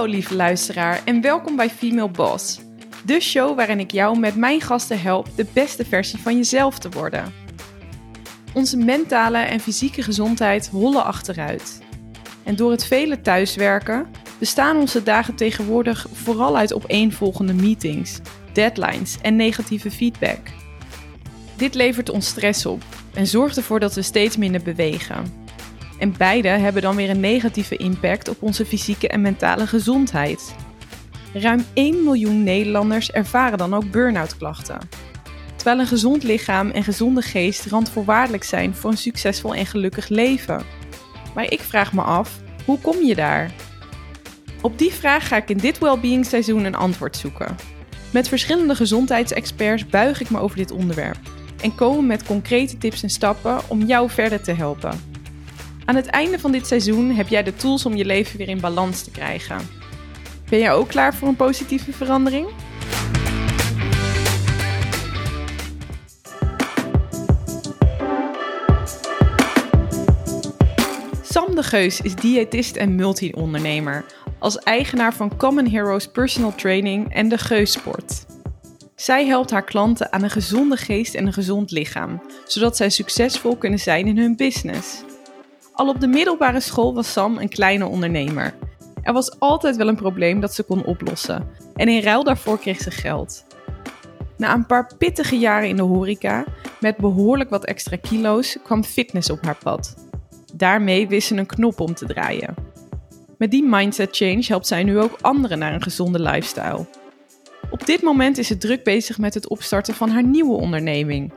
Hallo lieve luisteraar en welkom bij Female Boss. De show waarin ik jou met mijn gasten help de beste versie van jezelf te worden. Onze mentale en fysieke gezondheid hollen achteruit. En door het vele thuiswerken bestaan onze dagen tegenwoordig vooral uit opeenvolgende meetings, deadlines en negatieve feedback. Dit levert ons stress op en zorgt ervoor dat we steeds minder bewegen. En beide hebben dan weer een negatieve impact op onze fysieke en mentale gezondheid. Ruim 1 miljoen Nederlanders ervaren dan ook burn-out klachten. Terwijl een gezond lichaam en gezonde geest randvoorwaardelijk zijn voor een succesvol en gelukkig leven. Maar ik vraag me af, hoe kom je daar? Op die vraag ga ik in dit Wellbeing seizoen een antwoord zoeken. Met verschillende gezondheidsexperts buig ik me over dit onderwerp en komen met concrete tips en stappen om jou verder te helpen. Aan het einde van dit seizoen heb jij de tools om je leven weer in balans te krijgen. Ben jij ook klaar voor een positieve verandering? Sam de Geus is diëtist en multi-ondernemer. Als eigenaar van Common Heroes Personal Training en de Geus Sport. Zij helpt haar klanten aan een gezonde geest en een gezond lichaam, zodat zij succesvol kunnen zijn in hun business. Al op de middelbare school was Sam een kleine ondernemer. Er was altijd wel een probleem dat ze kon oplossen en in ruil daarvoor kreeg ze geld. Na een paar pittige jaren in de horeca, met behoorlijk wat extra kilo's, kwam fitness op haar pad. Daarmee wist ze een knop om te draaien. Met die mindset change helpt zij nu ook anderen naar een gezonde lifestyle. Op dit moment is ze druk bezig met het opstarten van haar nieuwe onderneming.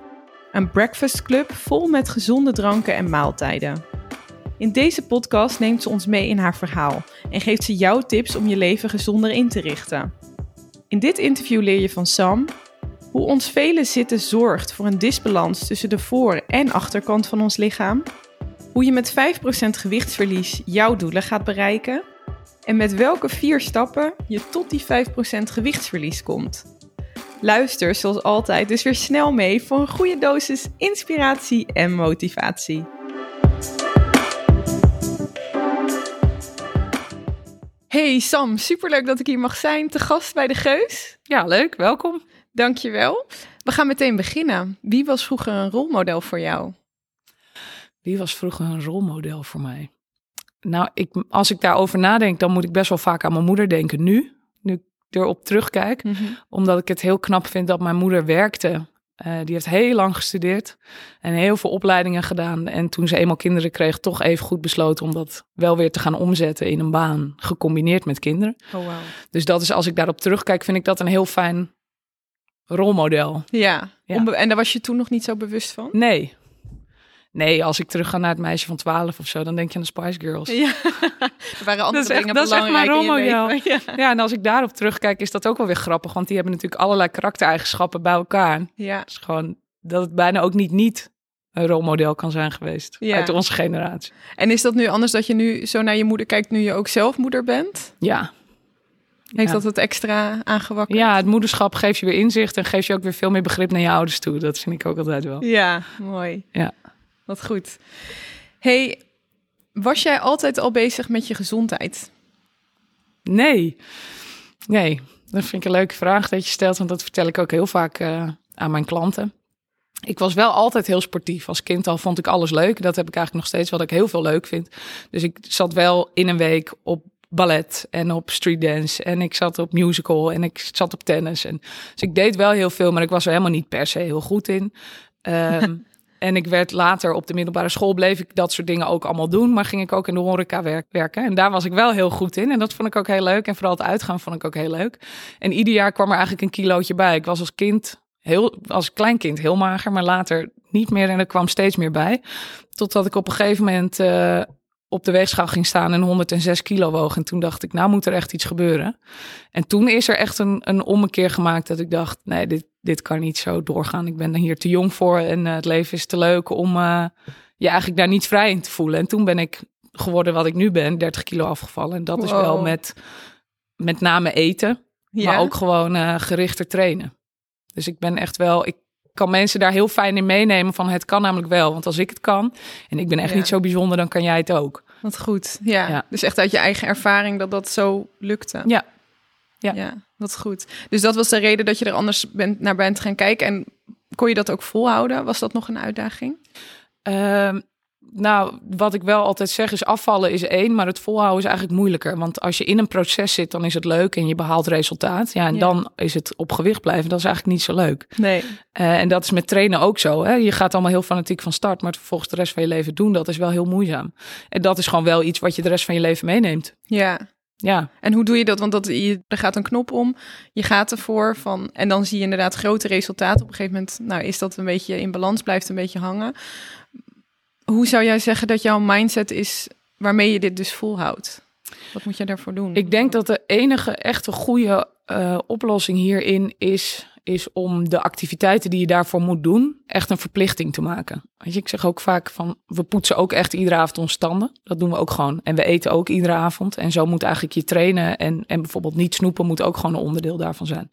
Een breakfast club vol met gezonde dranken en maaltijden. In deze podcast neemt ze ons mee in haar verhaal en geeft ze jou tips om je leven gezonder in te richten. In dit interview leer je van Sam hoe ons vele zitten zorgt voor een disbalans tussen de voor- en achterkant van ons lichaam, hoe je met 5% gewichtsverlies jouw doelen gaat bereiken en met welke vier stappen je tot die 5% gewichtsverlies komt. Luister zoals altijd dus weer snel mee voor een goede dosis inspiratie en motivatie. Hey Sam, superleuk dat ik hier mag zijn, te gast bij de Geus. Ja, leuk, welkom. Dankjewel. We gaan meteen beginnen. Wie was vroeger een rolmodel voor jou? Wie was vroeger een rolmodel voor mij? Nou, ik, als ik daarover nadenk, dan moet ik best wel vaak aan mijn moeder denken nu. Nu ik erop terugkijk. Omdat ik het heel knap vind dat mijn moeder werkte. Uh, die heeft heel lang gestudeerd en heel veel opleidingen gedaan. En toen ze eenmaal kinderen kreeg, toch even goed besloten om dat wel weer te gaan omzetten in een baan, gecombineerd met kinderen. Oh, wow. Dus dat is, als ik daarop terugkijk, vind ik dat een heel fijn rolmodel. Ja, en daar was je toen nog niet zo bewust van? Nee. Nee, als ik terug ga naar het meisje van 12 of zo, dan denk je aan de Spice Girls. Ja, er waren andere Dat is echt- dingen dat is echt belangrijk leven. Ja. Ja, en als ik daarop terugkijk, is dat ook wel weer grappig. Want die hebben natuurlijk allerlei karaktereigenschappen bij elkaar. Ja, is gewoon dat het bijna ook niet niet een rolmodel kan zijn geweest. Ja. Uit onze generatie. en is dat nu anders dat je nu zo naar je moeder kijkt nu je ook zelf moeder bent? Ja. Heeft Ja. dat het extra aangewakkerd? ja, het moederschap geeft je weer inzicht en geeft je ook weer veel meer begrip naar je ouders toe. Dat vind ik ook altijd wel. Ja, mooi. Ja. Wat goed. Hey, was jij altijd al bezig met je gezondheid? Nee. Nee, dat vind ik een leuke vraag dat je stelt, want dat vertel ik ook heel vaak eh, aan mijn klanten. Ik was wel altijd heel sportief. Als kind al vond ik alles leuk. Dat heb ik eigenlijk nog steeds, wat ik heel veel leuk vind. Dus ik zat wel in een week op ballet en op streetdance. En ik zat op musical en ik zat op tennis. En, dus ik deed wel heel veel, maar ik was er helemaal niet per se heel goed in. Ehm, en ik werd later op de middelbare school, bleef ik dat soort dingen ook allemaal doen. Maar ging ik ook in de horeca werk- werken. En daar was ik wel heel goed in. En dat vond ik ook heel leuk. En vooral het uitgaan vond ik ook heel leuk. En ieder jaar kwam er eigenlijk een kilootje bij. Ik was als kind, heel, als kleinkind heel mager, maar later niet meer. En er kwam steeds meer bij. Totdat ik op een gegeven moment eh, op de weegschaal ging staan en 106 kilo woog. En toen dacht ik, nou moet er echt iets gebeuren. En toen is er echt een, een ommekeer gemaakt dat ik dacht, nee, dit, dit kan niet zo doorgaan. Ik ben er hier te jong voor en eh, het leven is te leuk om eh, je eigenlijk daar niet vrij in te voelen. En toen ben ik geworden wat ik nu ben, 30 kilo afgevallen. En dat is wel met met name eten, Ja? maar ook gewoon eh, gerichter trainen. Dus ik ben echt wel, ik kan mensen daar heel fijn in meenemen van het kan namelijk wel. Want als ik het kan en ik ben echt Ja. niet zo bijzonder, dan kan jij het ook. Wat goed. Ja. Ja. Dus echt uit je eigen ervaring dat dat zo lukte. Ja. Ja. Ja, wat goed. Dus dat was de reden dat je er anders bent, naar bent gaan kijken. En kon je dat ook volhouden? Was dat nog een uitdaging? Ehm, nou, wat ik wel altijd zeg is afvallen is één, maar het volhouden is eigenlijk moeilijker. Want als je in een proces zit, dan is het leuk en je behaalt resultaat. Ja, en Ja. dan is het op gewicht blijven. Dat is eigenlijk niet zo leuk. Nee. Eh, en dat is met trainen ook zo. Hè? Je gaat allemaal heel fanatiek van start, maar het vervolgens de rest van je leven doen, dat is wel heel moeizaam. En dat is gewoon wel iets wat je de rest van je leven meeneemt. Ja. Ja, En hoe doe je dat? Want dat, je, er gaat een knop om, je gaat ervoor van, en dan zie je inderdaad grote resultaten. Op een gegeven moment, nou is dat een beetje in balans, blijft een beetje hangen. Hoe zou jij zeggen dat jouw mindset is waarmee je dit dus volhoudt? Wat moet je daarvoor doen? ik denk dat de enige echte goede eh, oplossing hierin is, is om de activiteiten die je daarvoor moet doen, echt een verplichting te maken. Weet je, ik zeg ook vaak van, we poetsen ook echt iedere avond onze tanden. Dat doen we ook gewoon. En we eten ook iedere avond. En zo moet eigenlijk je trainen en, en bijvoorbeeld niet snoepen moet ook gewoon een onderdeel daarvan zijn.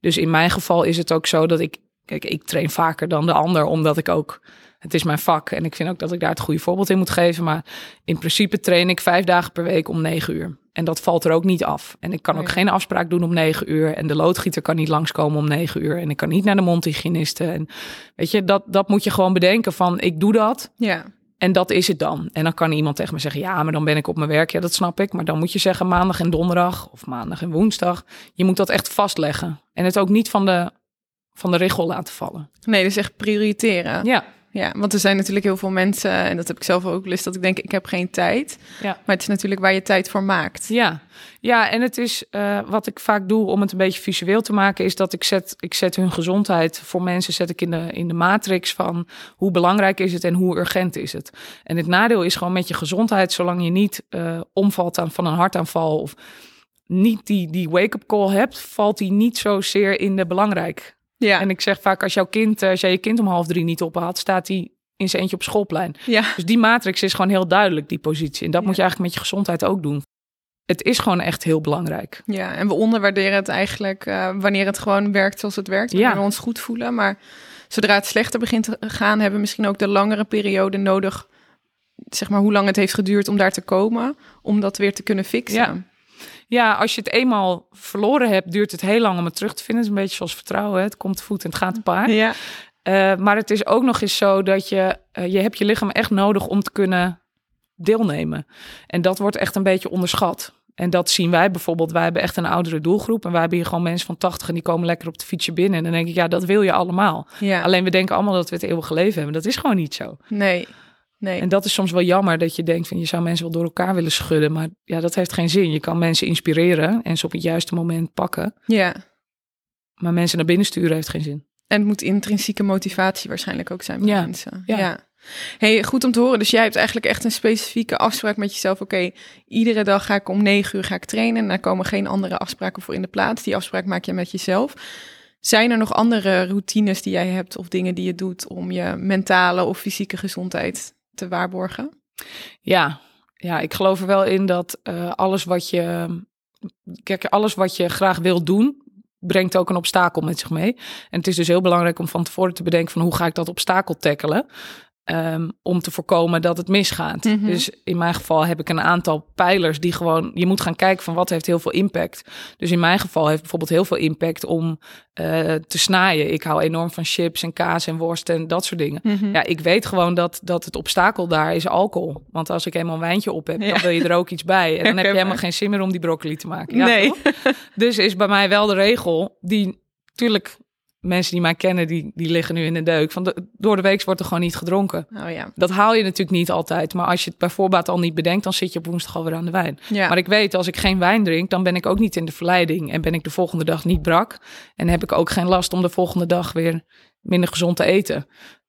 Dus in mijn geval is het ook zo dat ik, kijk, ik train vaker dan de ander, omdat ik ook, het is mijn vak. En ik vind ook dat ik daar het goede voorbeeld in moet geven. Maar in principe train ik vijf dagen per week om negen uur. En dat valt er ook niet af. En ik kan ook Nee. geen afspraak doen om negen uur. En de loodgieter kan niet langskomen om negen uur. En ik kan niet naar de mondhygiëniste. En weet je, dat, dat moet je gewoon bedenken van, ik doe dat. Ja, En dat is het dan. En dan kan iemand tegen me zeggen, ja, maar dan ben ik op mijn werk. Ja, dat snap ik. Maar dan moet je zeggen maandag en donderdag of maandag en woensdag. Je moet dat echt vastleggen. En het ook niet van de, van de richel laten vallen. nee, dus echt prioriteren. Ja, Ja, want er zijn natuurlijk heel veel mensen, en dat heb ik zelf ook wel eens, dat ik denk, ik heb geen tijd. ja. Maar het is natuurlijk waar je tijd voor maakt. Ja, ja en het is eh, wat ik vaak doe om het een beetje visueel te maken, is dat ik zet, ik zet hun gezondheid voor mensen zet ik in de, in de matrix van hoe belangrijk is het en hoe urgent is het. En het nadeel is gewoon met je gezondheid, zolang je niet eh, omvalt aan, van een hartaanval of niet die, die wake-up call hebt, valt die niet zozeer in de belangrijk. Ja, En ik zeg vaak, als jouw kind, eh, als jij je kind om half drie niet ophaalt, staat hij in zijn eentje op schoolplein. ja. Dus die matrix is gewoon heel duidelijk, die positie. En dat Ja. moet je eigenlijk met je gezondheid ook doen. Het is gewoon echt heel belangrijk. ja, en we onderwaarderen het eigenlijk eh, wanneer het gewoon werkt zoals het werkt. Wanneer Ja. we ons goed voelen. Maar zodra het slechter begint te gaan, hebben we misschien ook de langere periode nodig. Zeg maar hoe lang het heeft geduurd om daar te komen, om dat weer te kunnen fixen. Ja. Ja, als je het eenmaal verloren hebt, duurt het heel lang om het terug te vinden. Het is een beetje zoals vertrouwen. Hè? Het komt voet en het gaat paard. ja. Eh, maar het is ook nog eens zo dat je, eh, je hebt je lichaam echt nodig om te kunnen deelnemen. En dat wordt echt een beetje onderschat. En dat zien wij bijvoorbeeld. Wij hebben echt een oudere doelgroep. En wij hebben hier gewoon mensen van 80 en die komen lekker op de fietsje binnen. En dan denk ik, ja, dat wil je allemaal. ja. Alleen we denken allemaal dat we het eeuwige leven hebben. Dat is gewoon niet zo. Nee, nee. En dat is soms wel jammer dat je denkt van je zou mensen wel door elkaar willen schudden. Maar ja, dat heeft geen zin. Je kan mensen inspireren en ze op het juiste moment pakken. Ja. Maar mensen naar binnen sturen heeft geen zin. En het moet intrinsieke motivatie waarschijnlijk ook zijn bij Ja, mensen. ja. Hey, goed om te horen. Dus jij hebt eigenlijk echt een specifieke afspraak met jezelf. Oké, iedere dag ga ik om negen uur ga ik trainen. En daar komen geen andere afspraken voor in de plaats. Die afspraak maak je met jezelf. Zijn er nog andere routines die jij hebt of dingen die je doet om je mentale of fysieke gezondheid te waarborgen? Ja, ja ik geloof er wel in dat eh, alles wat je. Kijk, alles wat je graag wil doen, brengt ook een obstakel met zich mee. En het is dus heel belangrijk om van tevoren te bedenken van hoe ga ik dat obstakel tackelen. Ehm, om te voorkomen dat het misgaat. Mhm. Dus in mijn geval heb ik een aantal pijlers die gewoon... Je moet gaan kijken van wat heeft heel veel impact. Dus in mijn geval heeft bijvoorbeeld heel veel impact om eh, te snijden. Ik hou enorm van chips en kaas en worst en dat soort dingen. Mhm. Ja, ik weet gewoon dat, dat het obstakel daar is alcohol. Want als ik eenmaal een wijntje op heb, Ja. dan wil je er ook iets bij. En dan heb je helemaal geen zin meer om die broccoli te maken. Ja, nee. toch? Dus is bij mij wel de regel die, natuurlijk, mensen die mij kennen, die, die liggen nu in de deuk. Van de, door de week wordt er gewoon niet gedronken. Oh ja. Dat haal je natuurlijk niet altijd. Maar als je het bij voorbaat al niet bedenkt, dan zit je op woensdag alweer aan de wijn. Ja. Maar ik weet, als ik geen wijn drink, dan ben ik ook niet in de verleiding. En ben ik de volgende dag niet brak. En heb ik ook geen last om de volgende dag weer minder gezond te eten.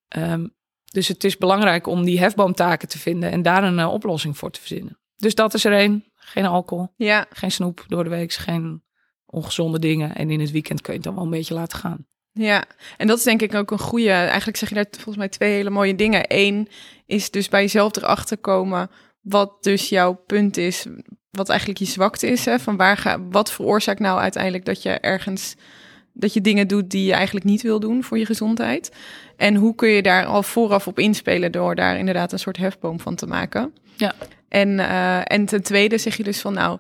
Ehm, dus het is belangrijk om die hefboomtaken te vinden en daar een eh, oplossing voor te verzinnen. Dus dat is er één. Geen alcohol, ja. geen snoep door de week, geen ongezonde dingen. En in het weekend kun je het dan wel een beetje laten gaan. Ja, en dat is denk ik ook een goede. Eigenlijk zeg je daar volgens mij twee hele mooie dingen. Eén is dus bij jezelf erachter komen wat dus jouw punt is, wat eigenlijk je zwakte is. Hè? Van waar ga, wat veroorzaakt nou uiteindelijk dat je ergens dat je dingen doet die je eigenlijk niet wil doen voor je gezondheid. En hoe kun je daar al vooraf op inspelen door daar inderdaad een soort hefboom van te maken. Ja. En, uh, en ten tweede zeg je dus van nou,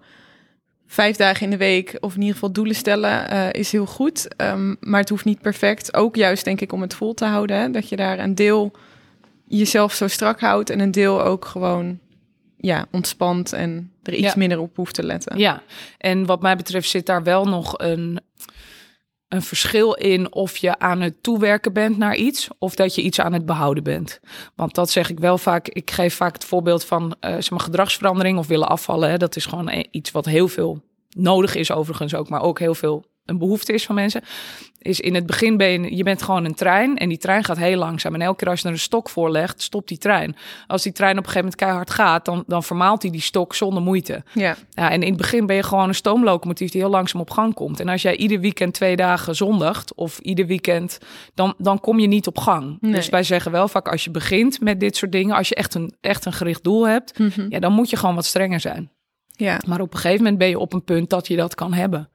vijf dagen in de week of in ieder geval doelen stellen uh, is heel goed. Um, maar het hoeft niet perfect. Ook juist denk ik om het vol te houden. Hè? Dat je daar een deel jezelf zo strak houdt en een deel ook gewoon ja, ontspant en er iets Ja. minder op hoeft te letten. Ja, en wat mij betreft zit daar wel nog een, een verschil in of je aan het toewerken bent naar iets of dat je iets aan het behouden bent. Want dat zeg ik wel vaak. Ik geef vaak het voorbeeld van eh zeg maar, gedragsverandering of willen afvallen. Hè. Dat is gewoon e- iets wat heel veel nodig is overigens ook, maar ook heel veel een behoefte is van mensen. Is in het begin ben je, je bent gewoon een trein en die trein gaat heel langzaam. En elke keer als je er een stok voor legt, stopt die trein. Als die trein op een gegeven moment keihard gaat, dan, dan vermaalt hij die stok zonder moeite. Ja, Ja, en in het begin ben je gewoon een stoomlocomotief die heel langzaam op gang komt. En als jij ieder weekend twee dagen zondigt of ieder weekend, dan, dan kom je niet op gang. Nee. Dus wij zeggen wel vaak als je begint met dit soort dingen, als je echt een, echt een gericht doel hebt, Mhm. ja, dan moet je gewoon wat strenger zijn. ja, Maar op een gegeven moment ben je op een punt dat je dat kan hebben.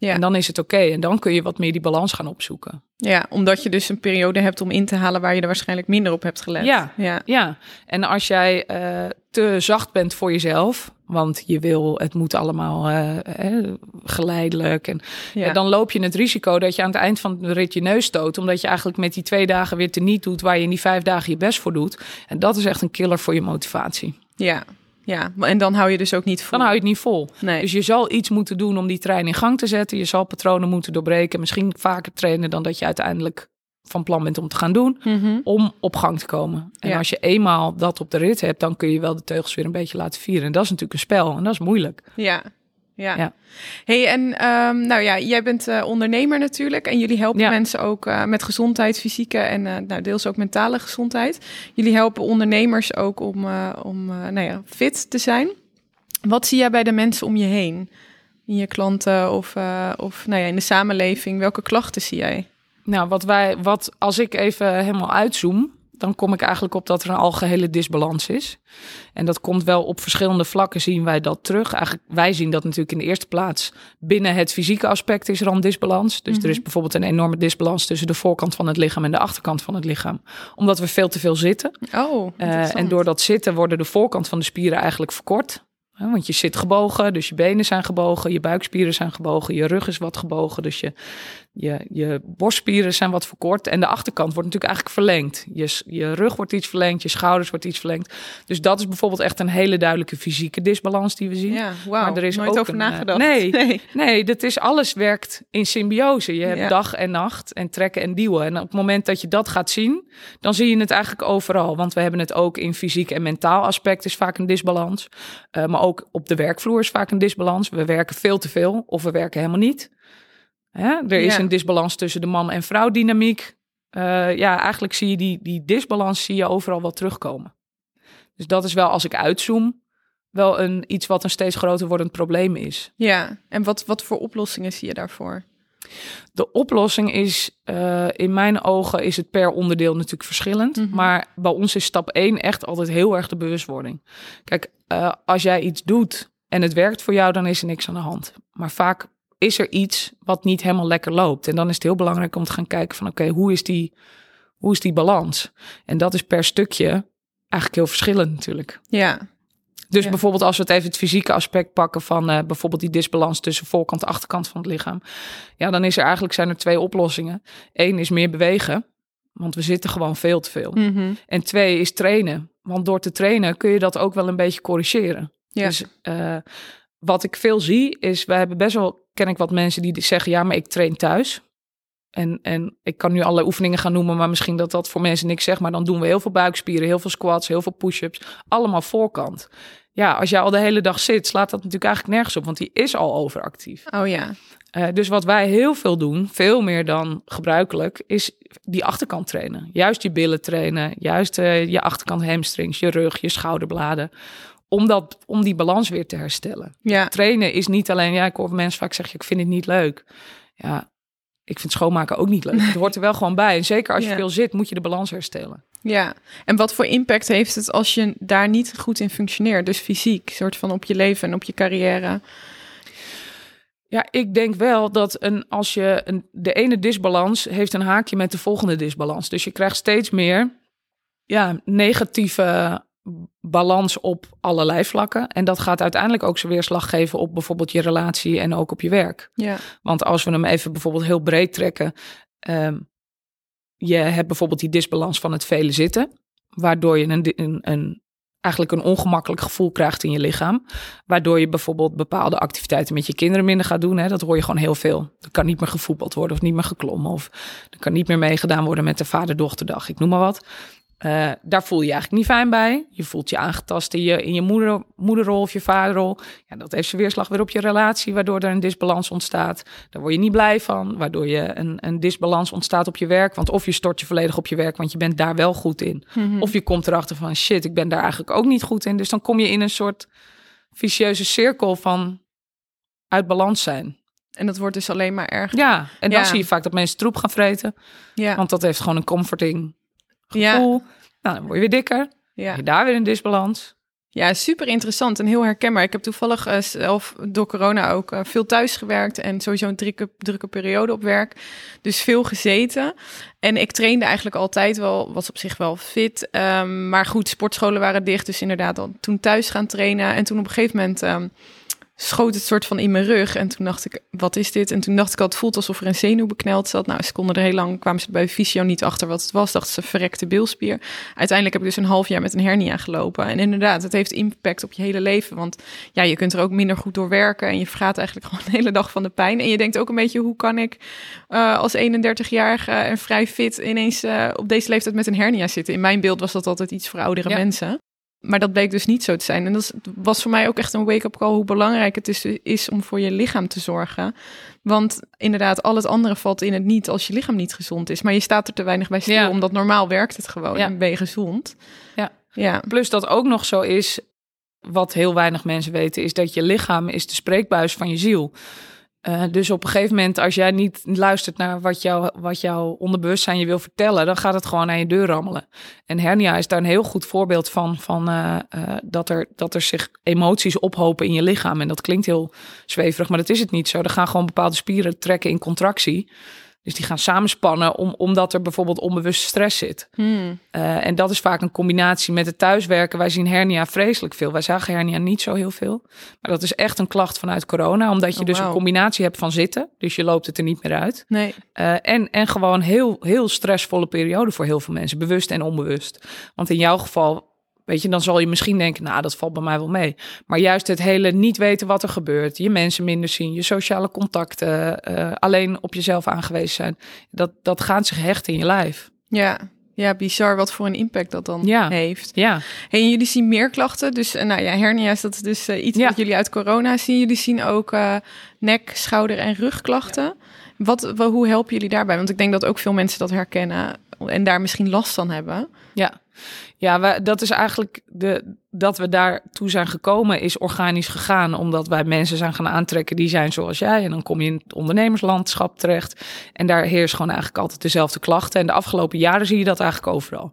Ja. En dan is het oké. En dan kun je wat meer die balans gaan opzoeken. ja, omdat je dus een periode hebt om in te halen waar je er waarschijnlijk minder op hebt gelet. Ja. ja. Ja, en als jij eh, te zacht bent voor jezelf, want je wil, het moet allemaal eh, eh, geleidelijk. En Ja. ja, dan loop je het risico dat je aan het eind van de rit je neus stoot. Omdat je eigenlijk met die twee dagen weer teniet doet waar je in die vijf dagen je best voor doet. En dat is echt een killer voor je motivatie. ja, ja. En dan hou je dus ook niet vol. Dan hou je het niet vol. Nee. Dus je zal iets moeten doen om die trein in gang te zetten. Je zal patronen moeten doorbreken. Misschien vaker trainen dan dat je uiteindelijk van plan bent om te gaan doen. Mhm. Om op gang te komen. En Ja. als je eenmaal dat op de rit hebt, dan kun je wel de teugels weer een beetje laten vieren. En dat is natuurlijk een spel. En dat is moeilijk. Ja. Ja. Ja. Hey, en ehm, nou ja, jij bent eh, ondernemer natuurlijk en jullie helpen Ja. mensen ook eh, met gezondheid, fysieke en eh, nou, deels ook mentale gezondheid. Jullie helpen ondernemers ook om, om nou ja, fit te zijn. Wat zie jij bij de mensen om je heen? In je klanten of, of nou ja, in de samenleving? Welke klachten zie jij? Nou, wat wij, wat als ik even helemaal uitzoom, dan kom ik eigenlijk op dat er een algehele disbalans is. En dat komt wel op verschillende vlakken zien wij dat terug. Eigenlijk, wij zien dat natuurlijk in de eerste plaats binnen het fysieke aspect is er een disbalans. Dus er is bijvoorbeeld een enorme disbalans tussen de voorkant van het lichaam en de achterkant van het lichaam. Omdat we veel te veel zitten. Oh, Eh, en door dat zitten worden de voorkant van de spieren eigenlijk verkort. Want je zit gebogen, dus je benen zijn gebogen, je buikspieren zijn gebogen, je rug is wat gebogen, dus je, je, je borstspieren zijn wat verkort. En de achterkant wordt natuurlijk eigenlijk verlengd. Je, je rug wordt iets verlengd, je schouders wordt iets verlengd. Dus dat is bijvoorbeeld echt een hele duidelijke fysieke disbalans die we zien. Ja. Maar er is Nooit ook over een, eh, nagedacht. nee. nee. Nee, dat is alles werkt in symbiose. Je hebt Ja. dag en nacht en trekken en duwen. En op het moment dat je dat gaat zien, dan zie je het eigenlijk overal. Want we hebben het ook in fysiek en mentaal aspect is vaak een disbalans. Eh, maar ook op de werkvloer is vaak een disbalans. We werken veel te veel of we werken helemaal niet. Hè? Er is Ja. een disbalans tussen de man- en vrouwdynamiek. Eh, ja, eigenlijk zie je die, die disbalans zie je overal wel terugkomen. Dus dat is wel, als ik uitzoom, wel een, iets wat een steeds groter wordend probleem is. Ja, en wat, wat voor oplossingen zie je daarvoor? De oplossing is, eh, in mijn ogen, is het per onderdeel natuurlijk verschillend. Mhm. Maar bij ons is stap 1 echt altijd heel erg de bewustwording. Kijk, eh, als jij iets doet en het werkt voor jou, dan is er niks aan de hand. Maar vaak is er iets wat niet helemaal lekker loopt. En dan is het heel belangrijk om te gaan kijken van, oké, hoe is die, hoe is die balans? En dat is per stukje eigenlijk heel verschillend natuurlijk. Ja, Dus Ja. bijvoorbeeld als we het even het fysieke aspect pakken van eh, bijvoorbeeld die disbalans tussen voorkant en achterkant van het lichaam. Ja, dan is er eigenlijk zijn er twee oplossingen. Eén is meer bewegen, want we zitten gewoon veel te veel. Mhm. En twee is trainen, want door te trainen kun je dat ook wel een beetje corrigeren. ja. Dus eh, wat ik veel zie is, we hebben best wel, ken ik wat mensen die zeggen, ja, maar ik train thuis. En, en ik kan nu allerlei oefeningen gaan noemen, maar misschien dat dat voor mensen niks zegt. Maar dan doen we heel veel buikspieren, heel veel squats, heel veel push-ups. Allemaal voorkant. Ja, als jij al de hele dag zit, slaat dat natuurlijk eigenlijk nergens op, want die is al overactief. Oh ja, Eh, dus wat wij heel veel doen, veel meer dan gebruikelijk, is die achterkant trainen. Juist je billen trainen, juist eh, je achterkant hamstrings, je rug, je schouderbladen. Om, dat, om die balans weer te herstellen. ja. Trainen is niet alleen, ja, ik hoor mensen vaak zeggen, ik vind het niet leuk. Ja, ik vind schoonmaken ook niet leuk. Het hoort er wel gewoon bij. En zeker als je Ja. veel zit, moet je de balans herstellen. Ja, en wat voor impact heeft het als je daar niet goed in functioneert? Dus fysiek, soort van op je leven en op je carrière. Ja, ik denk wel dat een, als je een, de ene disbalans heeft een haakje met de volgende disbalans. Dus je krijgt steeds meer ja, negatieve balans op allerlei vlakken. En dat gaat uiteindelijk ook zijn weerslag geven op bijvoorbeeld je relatie en ook op je werk. Ja. Want als we hem even bijvoorbeeld heel breed trekken. ehm, je hebt bijvoorbeeld die disbalans van het vele zitten. Waardoor je een, een, eigenlijk een ongemakkelijk gevoel krijgt in je lichaam. Waardoor je bijvoorbeeld bepaalde activiteiten met je kinderen minder gaat doen. Hè. Dat hoor je gewoon heel veel. Er kan niet meer gevoetbald worden of niet meer geklommen. Of er kan niet meer meegedaan worden met de vader-dochterdag. Ik noem maar wat. Eh, daar voel je je eigenlijk niet fijn bij. Je voelt je aangetast in je, in je moeder, moederrol of je vaderrol. Ja, dat heeft zijn weerslag weer op je relatie, waardoor er een disbalans ontstaat. Daar word je niet blij van, waardoor je een, een disbalans ontstaat op je werk. Want of je stort je volledig op je werk, want je bent daar wel goed in. Mhm. Of je komt erachter van shit, ik ben daar eigenlijk ook niet goed in. Dus dan kom je in een soort vicieuze cirkel van uit balans zijn. En dat wordt dus alleen maar erger. Ja, en dan Ja. zie je vaak dat mensen troep gaan vreten. Ja. Want dat heeft gewoon een comforting. Gevoel. Nou, dan word je weer dikker. Ja. je daar weer een disbalans. Ja, super interessant en heel herkenbaar. Ik heb toevallig eh, zelf door corona ook eh, veel thuis gewerkt en sowieso een drukke, drukke periode op werk. Dus veel gezeten. En ik trainde eigenlijk altijd wel, was op zich wel fit. Ehm, maar goed, sportscholen waren dicht, dus inderdaad al toen thuis gaan trainen. En toen op een gegeven moment ehm, schoot het soort van in mijn rug. En toen dacht ik, wat is dit? En toen dacht ik al, het voelt alsof er een zenuw bekneld zat. Nou, ze konden er heel lang, kwamen ze bij fysio niet achter wat het was. Dachten ze, verrekte bilspier. Uiteindelijk heb ik dus een half jaar met een hernia gelopen. En inderdaad, het heeft impact op je hele leven. Want ja, je kunt er ook minder goed door werken. En je vergaat eigenlijk gewoon de hele dag van de pijn. En je denkt ook een beetje, hoe kan ik eh, als 31-jarige en vrij fit ineens eh, op deze leeftijd met een hernia zitten? In mijn beeld was dat altijd iets voor oudere Ja. mensen. Maar dat bleek dus niet zo te zijn. En dat was voor mij ook echt een wake-up call hoe belangrijk het is, is om voor je lichaam te zorgen. Want inderdaad, al het andere valt in het niet als je lichaam niet gezond is. Maar je staat er te weinig bij stil, Ja. omdat normaal werkt het gewoon Ja. en ben je gezond. Ja. Ja, Plus dat ook nog zo is, wat heel weinig mensen weten, is dat je lichaam is de spreekbuis van je ziel. Eh, dus op een gegeven moment, als jij niet luistert naar wat, jou, wat jouw onderbewustzijn je wil vertellen, dan gaat het gewoon aan je deur rammelen. En hernia is daar een heel goed voorbeeld van, van eh, eh, dat, er, dat er zich emoties ophopen in je lichaam. En dat klinkt heel zweverig, maar dat is het niet zo. Er gaan gewoon bepaalde spieren trekken in contractie. Dus die gaan samenspannen om, omdat er bijvoorbeeld onbewuste stress zit. Hmm. Uh, en dat is vaak een combinatie met het thuiswerken. Wij zien hernia vreselijk veel. Wij zagen hernia niet zo heel veel. Maar dat is echt een klacht vanuit corona. Omdat je Oh, dus een combinatie hebt van zitten. Dus je loopt het er niet meer uit. nee. Uh, en, en gewoon heel, heel stressvolle periode voor heel veel mensen. Bewust en onbewust. Want in jouw geval, weet je, dan zal je misschien denken... nou, dat valt bij mij wel mee. Maar juist het hele niet weten wat er gebeurt. Je mensen minder zien. Je sociale contacten. uh, alleen op jezelf aangewezen zijn. Dat, dat gaat zich hechten in je lijf. Ja. ja, bizar wat voor een impact dat dan Ja. heeft. Ja. Hey, en jullie zien meer klachten. Dus uh, nou ja, hernia's, dat is dus uh, iets Ja. wat jullie uit corona zien. Jullie zien ook uh, nek, schouder en rugklachten. Wat, wa- hoe helpen jullie daarbij? Want ik denk dat ook veel mensen dat herkennen en daar misschien last van hebben. Ja, ja dat is eigenlijk de, dat we daartoe zijn gekomen, is organisch gegaan. Omdat wij mensen zijn gaan aantrekken die zijn zoals jij. En dan kom je in het ondernemerslandschap terecht. En daar heerst gewoon eigenlijk altijd dezelfde klachten. En de afgelopen jaren zie je dat eigenlijk overal.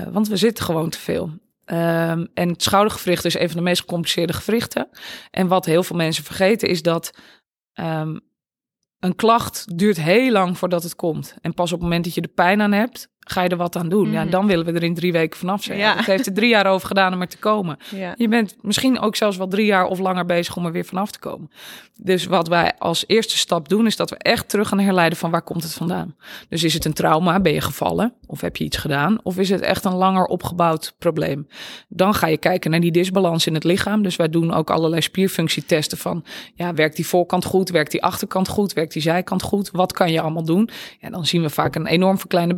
Uh, want we zitten gewoon te veel. Um, en het schoudergewricht is een van de meest gecompliceerde gewrichten. En wat heel veel mensen vergeten is dat um, een klacht duurt heel lang voordat het komt. En pas op het moment dat je er pijn aan hebt, ga je er wat aan doen. Mm. Ja, dan willen we er in drie weken vanaf zijn. Ja. Het heeft er drie jaar over gedaan om er te komen. Ja. Je bent misschien ook zelfs wel drie jaar of langer bezig om er weer vanaf te komen. Dus wat wij als eerste stap doen, is dat we echt terug gaan herleiden van waar komt het vandaan. Dus is het een trauma? Ben je gevallen? Of heb je iets gedaan? Of is het echt een langer opgebouwd probleem? Dan ga je kijken naar die disbalans in het lichaam. Dus wij doen ook allerlei spierfunctietesten van, ja, werkt die voorkant goed? Werkt die achterkant goed? Werkt die zijkant goed? Wat kan je allemaal doen? Ja, dan zien we vaak een enorm verkleinde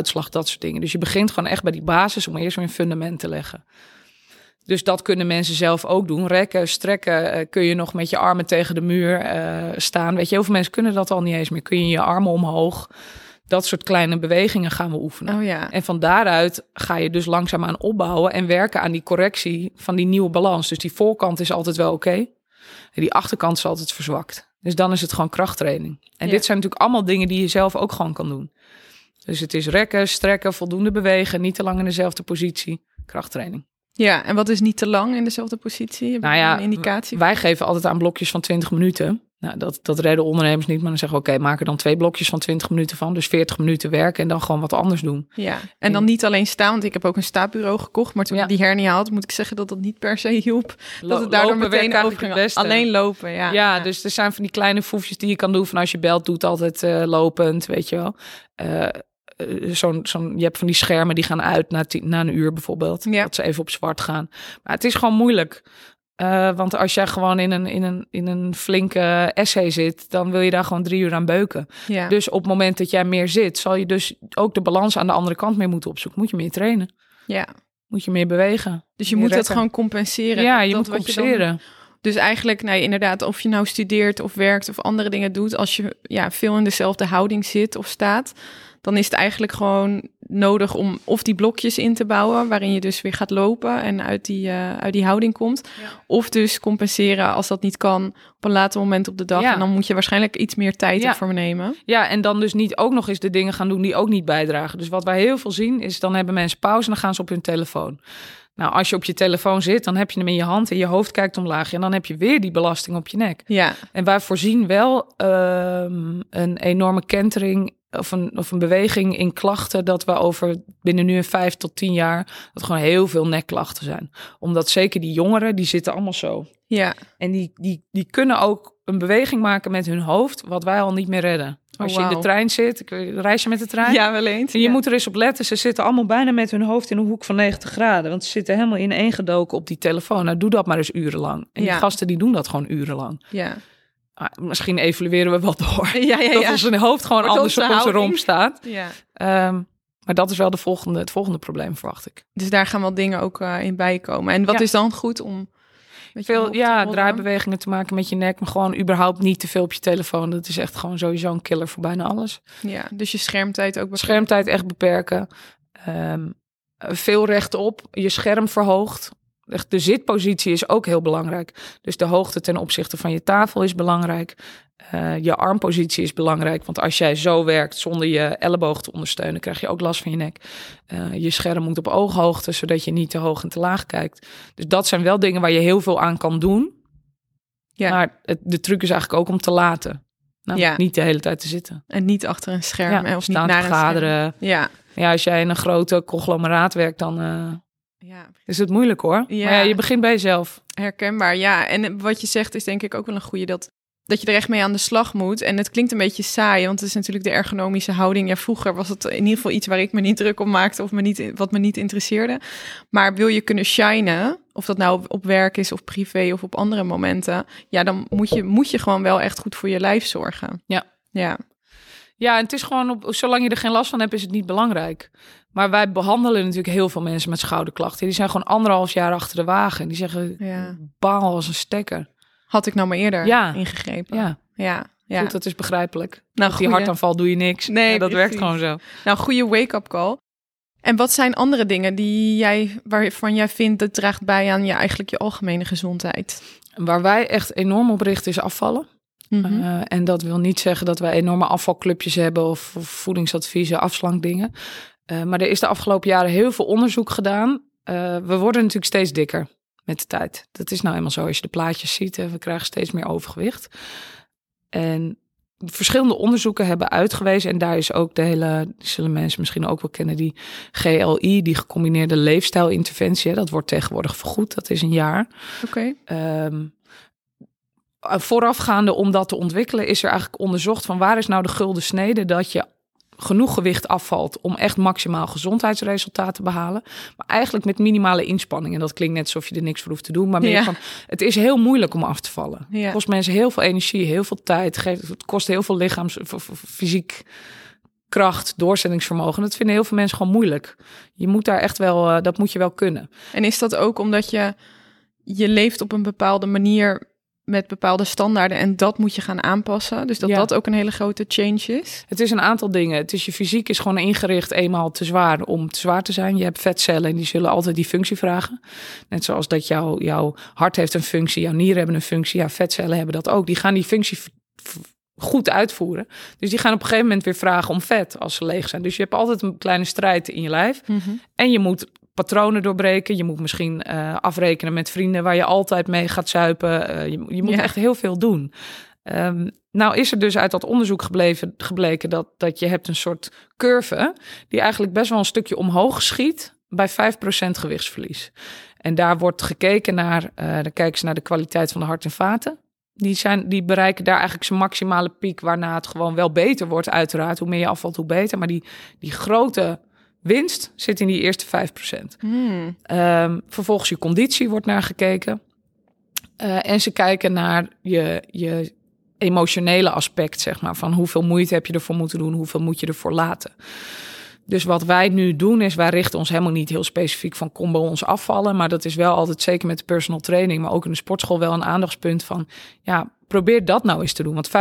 bewegingsuitslag, dat soort dingen. Dus je begint gewoon echt bij die basis om eerst weer een fundament te leggen. Dus dat kunnen mensen zelf ook doen. Rekken, strekken, uh, kun je nog met je armen tegen de muur uh, staan. Weet je, heel veel mensen kunnen dat al niet eens meer. Kun je je armen omhoog. Dat soort kleine bewegingen gaan we oefenen. Oh ja. En van daaruit ga je dus langzaam aan opbouwen en werken aan die correctie van die nieuwe balans. Dus die voorkant is altijd wel oké. Okay. En die achterkant is altijd verzwakt. Dus dan is het gewoon krachttraining. En ja. dit zijn natuurlijk allemaal dingen die je zelf ook gewoon kan doen. Dus het is rekken, strekken, voldoende bewegen, niet te lang in dezelfde positie. Krachttraining. Ja, en wat is niet te lang in dezelfde positie? Heb nou ja, een indicatie? Wij geven altijd aan blokjes van 20 minuten. Nou, dat, dat redden ondernemers niet, maar dan zeggen we oké, maak er dan twee blokjes van 20 minuten van. Dus 40 minuten werken en dan gewoon wat anders doen. Ja, en dan niet alleen staan, want ik heb ook een staapbureau gekocht. Maar toen Ja. ik die hernia had, moet ik zeggen dat dat niet per se hielp. Dat het daardoor Lopen meteen overging. Alleen lopen, ja. Ja, dus er zijn van die kleine foefjes die je kan doen. Van als je belt, doet altijd eh, lopend, weet je wel. Eh, eh, zo'n, zo'n, je hebt van die schermen die gaan uit na, ti- na een uur bijvoorbeeld. Ja. Dat ze even op zwart gaan. Maar het is gewoon moeilijk. Eh, want als jij gewoon in een, in, een, in een flinke essay zit, dan wil je daar gewoon drie uur aan beuken. ja. Dus op het moment dat jij meer zit, zal je dus ook de balans aan de andere kant meer moeten opzoeken. Moet je meer trainen. ja. Moet je meer bewegen. Dus je meer moet dat rekken. gewoon compenseren. Ja, je Dat moet compenseren. dus eigenlijk, nou, inderdaad, of je nou studeert of werkt of andere dingen doet, als je ja, veel in dezelfde houding zit of staat, dan is het eigenlijk gewoon nodig om of die blokjes in te bouwen, waarin je dus weer gaat lopen en uit die, eh, uit die houding komt. Ja. Of dus compenseren als dat niet kan op een later moment op de dag. Ja. En dan moet je waarschijnlijk iets meer tijd Ja. ervoor nemen. Ja, en dan dus niet ook nog eens de dingen gaan doen die ook niet bijdragen. Dus wat wij heel veel zien is, dan hebben mensen pauze en dan gaan ze op hun telefoon. Nou, als je op je telefoon zit, dan heb je hem in je hand en je hoofd kijkt omlaag. En dan heb je weer die belasting op je nek. Ja, En wij voorzien wel ehm, een enorme kentering of een, of een beweging in klachten... dat we over binnen nu een vijf tot tien jaar... dat gewoon heel veel nekklachten zijn. Omdat zeker die jongeren, die zitten allemaal zo. ja. En die, die, die kunnen ook een beweging maken met hun hoofd... wat wij al niet meer redden. Als je in de trein zit, reis je met de trein? Ja, wel eens. En je ja. moet er eens op letten. Ze zitten allemaal bijna met hun hoofd in een hoek van 90 graden. Want ze zitten helemaal ineengedoken op die telefoon. Nou, doe dat maar eens urenlang. En Ja. die gasten die doen dat gewoon urenlang. Ja. Ah, misschien evalueren we wel door. Ja, ja, Dat ja. ons hoofd gewoon Wordt anders onze op onze houding. romp staat. ja. Ehm, maar dat is wel de volgende, het volgende probleem, verwacht ik. Dus daar gaan wel dingen ook eh, in bijkomen. En wat Ja. is dan goed om... Veel te ja, rollen? draaibewegingen te maken met je nek. Maar gewoon überhaupt niet te veel op je telefoon. Dat is echt gewoon sowieso een killer voor bijna alles. Ja, dus je schermtijd ook... beperken. Schermtijd echt beperken. Ehm, veel rechtop. Je scherm verhoogt. De zitpositie is ook heel belangrijk. Dus de hoogte ten opzichte van je tafel is belangrijk. Eh, je armpositie is belangrijk. Want als jij zo werkt zonder je elleboog te ondersteunen, krijg je ook last van je nek. Eh, je scherm moet op ooghoogte, zodat je niet te hoog en te laag kijkt. Dus dat zijn wel dingen waar je heel veel aan kan doen. Ja. Maar het, de truc is eigenlijk ook om te laten. Nou, Ja. Niet de hele tijd te zitten. En niet achter een scherm. Ja, en of niet staan naar te een scherm. Ja. Ja, als jij in een grote conglomeraat werkt, dan eh, ja, is het moeilijk hoor. Ja. Maar ja, je begint bij jezelf. herkenbaar. Ja, en wat je zegt is denk ik ook wel een goede dat... Dat je er echt mee aan de slag moet. En het klinkt een beetje saai, want het is natuurlijk de ergonomische houding. Ja, vroeger was het in ieder geval iets waar ik me niet druk op maakte of me niet, wat me niet interesseerde. Maar wil je kunnen shinen, of dat nou op, op werk is of privé of op andere momenten, ja, dan moet je, moet je gewoon wel echt goed voor je lijf zorgen. Ja. Ja. Ja, en het is gewoon, op, zolang je er geen last van hebt, is het niet belangrijk. Maar wij behandelen natuurlijk heel veel mensen met schouderklachten. Die zijn gewoon anderhalf jaar achter de wagen. Die zeggen, Ja. baal als een stekker. Had ik nou maar eerder Ja. ingegrepen. Ja, Ja. ja. goed, dat is begrijpelijk. nou, die hartaanval doe je niks. Nee, Ja, dat werkt gewoon zo. Nou, goede wake-up call. En wat zijn andere dingen die jij, waarvan jij vindt dat draagt bij aan je eigenlijk je algemene gezondheid? Waar wij echt enorm op richten is afvallen. Mhm. Eh, en dat wil niet zeggen dat wij enorme afvalclubjes hebben of, of voedingsadviezen, afslankdingen. Eh, maar er is de afgelopen jaren heel veel onderzoek gedaan. Eh, we worden natuurlijk steeds dikker met de tijd. Dat is nou eenmaal zo als je de plaatjes ziet. hè, we krijgen steeds meer overgewicht. En verschillende onderzoeken hebben uitgewezen. En daar is ook de hele, die zullen mensen misschien ook wel kennen, die GLI, die gecombineerde leefstijlinterventie. Dat wordt tegenwoordig vergoed. Dat is een jaar. Oké. Ehm, eh, voorafgaande om dat te ontwikkelen, is er eigenlijk onderzocht van waar is nou de gulden snede dat je genoeg gewicht afvalt om echt maximaal gezondheidsresultaten te behalen. Maar eigenlijk met minimale inspanning. En dat klinkt net alsof je er niks voor hoeft te doen. Maar meer Ja. van, het is heel moeilijk om af te vallen. Ja. Het kost mensen heel veel energie, heel veel tijd. Geeft, het kost heel veel lichaams, fysiek kracht, doorzettingsvermogen. Dat vinden heel veel mensen gewoon moeilijk. Je moet daar echt wel, eh, dat moet je wel kunnen. En is dat ook omdat je, je leeft op een bepaalde manier met bepaalde standaarden en dat moet je gaan aanpassen? Dus dat Ja. dat ook een hele grote change is? Het is een aantal dingen. Het is je fysiek is gewoon ingericht eenmaal te zwaar om te zwaar te zijn. Je hebt vetcellen en die zullen altijd die functie vragen. Net zoals dat jouw, jouw hart heeft een functie, jouw nieren hebben een functie. Ja, vetcellen hebben dat ook. Die gaan die functie goed uitvoeren. Dus die gaan op een gegeven moment weer vragen om vet als ze leeg zijn. Dus je hebt altijd een kleine strijd in je lijf. En je moet patronen doorbreken. Je moet misschien eh, afrekenen met vrienden waar je altijd mee gaat zuipen. Eh, je, je moet Ja. echt heel veel doen. Ehm, nou is er dus uit dat onderzoek gebleven, gebleken dat, dat je hebt een soort curve die eigenlijk best wel een stukje omhoog schiet bij 5% gewichtsverlies. En daar wordt gekeken naar, uh, dan kijken ze naar de kwaliteit van de hart en vaten. Die, zijn, die bereiken daar eigenlijk zijn maximale piek, waarna het gewoon wel beter wordt, uiteraard. Hoe meer je afvalt, hoe beter. Maar die, die grote winst zit in die eerste 5%. Hmm. Um, vervolgens je conditie wordt naar gekeken. Uh, en ze kijken naar je, je emotionele aspect, zeg maar. Van hoeveel moeite heb je ervoor moeten doen, hoeveel moet je ervoor laten. Dus wat wij nu doen is, wij richten ons helemaal niet heel specifiek van combo ons afvallen. Maar dat is wel altijd, zeker met de personal training, maar ook in de sportschool wel een aandachtspunt van, ja, probeer dat nou eens te doen. Want 5%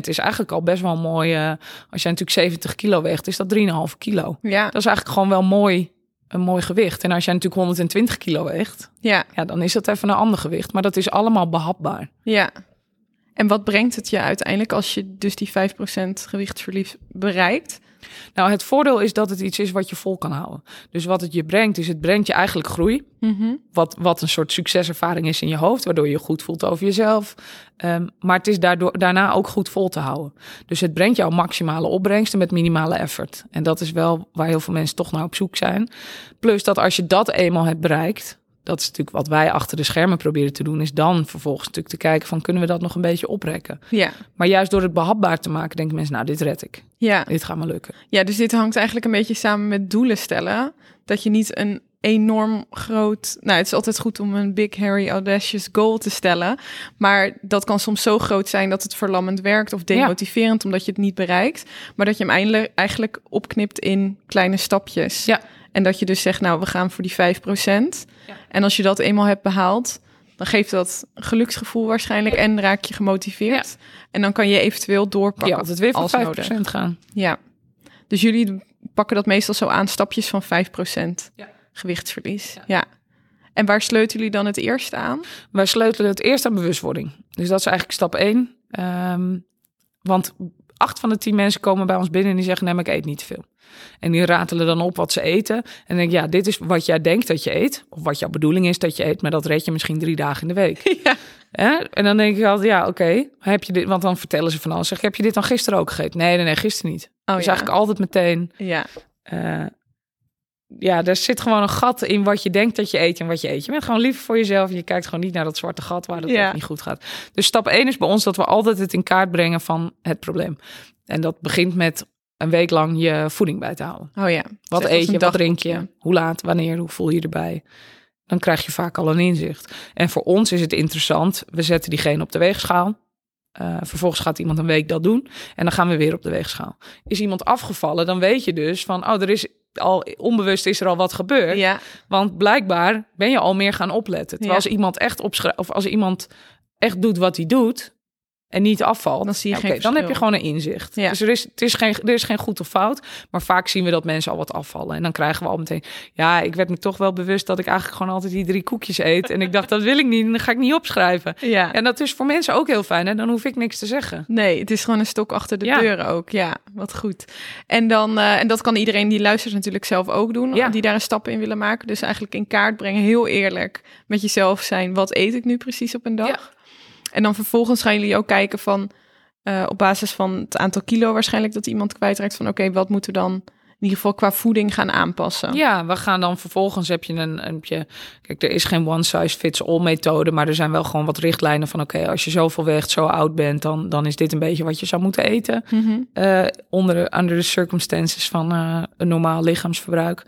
is eigenlijk al best wel mooi. Uh, als je natuurlijk 70 kilo weegt, is dat 3,5 kilo. Ja. Dat is eigenlijk gewoon wel mooi, een mooi gewicht. En als jij natuurlijk 120 kilo weegt, ja. Ja, dan is dat even een ander gewicht. Maar dat is allemaal behapbaar. Ja. En wat brengt het je uiteindelijk als je dus die 5% gewichtsverlies bereikt? Nou, het voordeel is dat het iets is wat je vol kan houden. Dus wat het je brengt, is het brengt je eigenlijk groei. Mhm. wat, wat een soort succeservaring is in je hoofd, waardoor je je goed voelt over jezelf. Um, maar het is daardoor, daarna ook goed vol te houden. Dus het brengt jou maximale opbrengsten met minimale effort. En dat is wel waar heel veel mensen toch naar op zoek zijn. Plus dat als je dat eenmaal hebt bereikt, dat is natuurlijk wat wij achter de schermen proberen te doen, is dan vervolgens natuurlijk te kijken van kunnen we dat nog een beetje oprekken. Ja. Maar juist door het behapbaar te maken, denken mensen, nou, dit red ik. Ja. Dit gaat me lukken. Ja, dus dit hangt eigenlijk een beetje samen met doelen stellen. Dat je niet een enorm groot. Nou, het is altijd goed om een big, hairy, audacious goal te stellen. Maar dat kan soms zo groot zijn dat het verlammend werkt of demotiverend omdat je het niet bereikt. Maar dat je hem eindelijk, eigenlijk opknipt in kleine stapjes. Ja. En dat je dus zegt, nou, we gaan voor die 5%. Ja. En als je dat eenmaal hebt behaald, dan geeft dat geluksgevoel waarschijnlijk en raak je gemotiveerd. En dan kan je eventueel doorpakken. Ja, altijd weer voor 5% nodig. gaan. Ja. Dus jullie pakken dat meestal zo aan, stapjes van 5% ja. gewichtsverlies. Ja. En waar sleutelen jullie dan het eerst aan? Wij sleutelen het eerst aan bewustwording. Dus dat is eigenlijk stap 1. Um, ehm, want acht van de tien mensen komen bij ons binnen en die zeggen: Nee, maar ik eet niet te veel. En die ratelen dan op wat ze eten. En dan denk ik, ja, dit is wat jij denkt dat je eet. Of wat jouw bedoeling is dat je eet. Maar dat red je misschien drie dagen in de week. Ja. En dan denk ik altijd, ja, oké. heb je dit? Want dan vertellen ze van alles. Zeg, heb je dit dan gisteren ook gegeten? Nee, nee, nee, gisteren niet. Oh, dus ja. eigenlijk altijd meteen. Ja. Uh, ja, er zit gewoon een gat in wat je denkt dat je eet en wat je eet. Je bent gewoon lief voor jezelf. Je kijkt gewoon niet naar dat zwarte gat waar het ja. niet goed gaat. Dus stap 1 is bij ons dat we altijd het in kaart brengen van het probleem. En dat begint met een week lang je voeding bij te houden. Oh ja. Wat eet je, wat drink je, hoe laat, wanneer, hoe voel je, je erbij. Dan krijg je vaak al een inzicht. En voor ons is het interessant. We zetten diegene op de weegschaal. Uh, vervolgens gaat iemand een week dat doen. En dan gaan we weer op de weegschaal. Is iemand afgevallen, dan weet je dus van... oh, er is al onbewust is er al wat gebeurd. Ja. Want blijkbaar ben je al meer gaan opletten. Terwijl als iemand echt opschrijft... of als iemand echt doet wat hij doet en niet afvalt, dan, zie je geen dan heb je gewoon een inzicht. Ja. Dus er is, het is geen, er is geen goed of fout, maar vaak zien we dat mensen al wat afvallen. En dan krijgen we al meteen, ja, ik werd me toch wel bewust dat ik eigenlijk gewoon altijd die drie koekjes eet. En ik dacht, dat wil ik niet, en dan ga ik niet opschrijven. Ja. En dat is voor mensen ook heel fijn, en dan hoef ik niks te zeggen. Nee, het is gewoon een stok achter de deur ook. Ja, wat goed. En, dan, uh, en dat kan iedereen die luistert natuurlijk zelf ook doen, ja. die daar een stap in willen maken. Dus eigenlijk in kaart brengen, heel eerlijk met jezelf zijn, wat eet ik nu precies op een dag? En dan vervolgens gaan jullie ook kijken van uh, op basis van het aantal kilo waarschijnlijk dat iemand kwijtraakt van oké, wat moeten we dan in ieder geval qua voeding gaan aanpassen. Ja, we gaan dan vervolgens heb je een, een je, kijk, er is geen one size fits all methode, maar er zijn wel gewoon wat richtlijnen van oké, als je zoveel weegt, zo oud bent, dan, dan is dit een beetje wat je zou moeten eten mm onder under de circumstances van uh, een normaal lichaamsverbruik.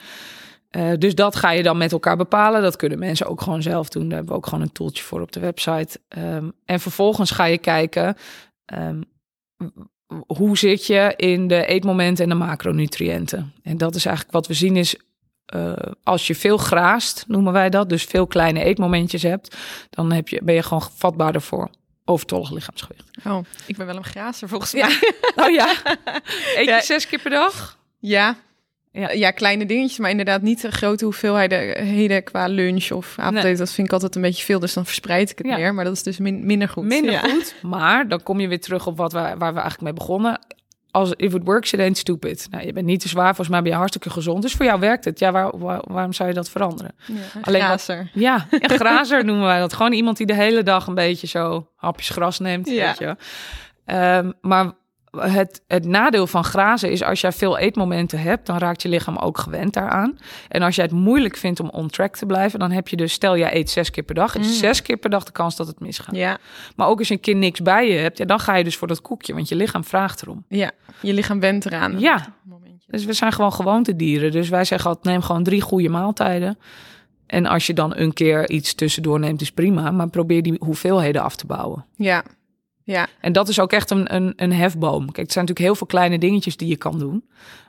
Uh, dus dat ga je dan met elkaar bepalen. Dat kunnen mensen ook gewoon zelf doen. Daar hebben we ook gewoon een toeltje voor op de website. Um, en vervolgens ga je kijken um, hoe zit je in de eetmomenten en de macronutriënten. En dat is eigenlijk wat we zien is uh, als je veel graast, noemen wij dat, dus veel kleine eetmomentjes hebt, dan heb je, ben je gewoon vatbaarder voor overtollig lichaamsgewicht. Oh, ik ben wel een grazer volgens mij. Oh ja? Eet je zes keer per dag? Ja, ja, ja, kleine dingetjes, maar inderdaad niet grote hoeveelheden qua lunch of avondeten. Dat vind ik altijd een beetje veel, dus dan verspreid ik het meer. Maar dat is dus minder goed. Minder goed, maar dan kom je weer terug op wat we, waar we eigenlijk mee begonnen. als if it works, it ain't stupid. Nou, je bent niet te zwaar, volgens mij ben je hartstikke gezond. Dus voor jou werkt het. Ja, waar, waar- waarom zou je dat veranderen? Ja, Alleen wat- grazer. Ja, een grazer noemen wij dat. Gewoon iemand die de hele dag een beetje zo hapjes gras neemt. Ja. Weet je. Ehm, maar het, het nadeel van grazen is als jij veel eetmomenten hebt, dan raakt je lichaam ook gewend daaraan. En als jij het moeilijk vindt om on track te blijven, dan heb je dus, stel jij eet zes keer per dag, is Mm. zes keer per dag de kans dat het misgaat. Ja, Maar ook als je een keer niks bij je hebt, ja, dan ga je dus voor dat koekje, want je lichaam vraagt erom. ja, je lichaam went eraan. Ja. Dus we zijn gewoon gewoontedieren. Dus wij zeggen altijd, neem gewoon drie goede maaltijden. En als je dan een keer iets tussendoor neemt, is prima. Maar probeer die hoeveelheden af te bouwen. Ja, ja, En dat is ook echt een, een, een hefboom. Kijk, het zijn natuurlijk heel veel kleine dingetjes die je kan doen.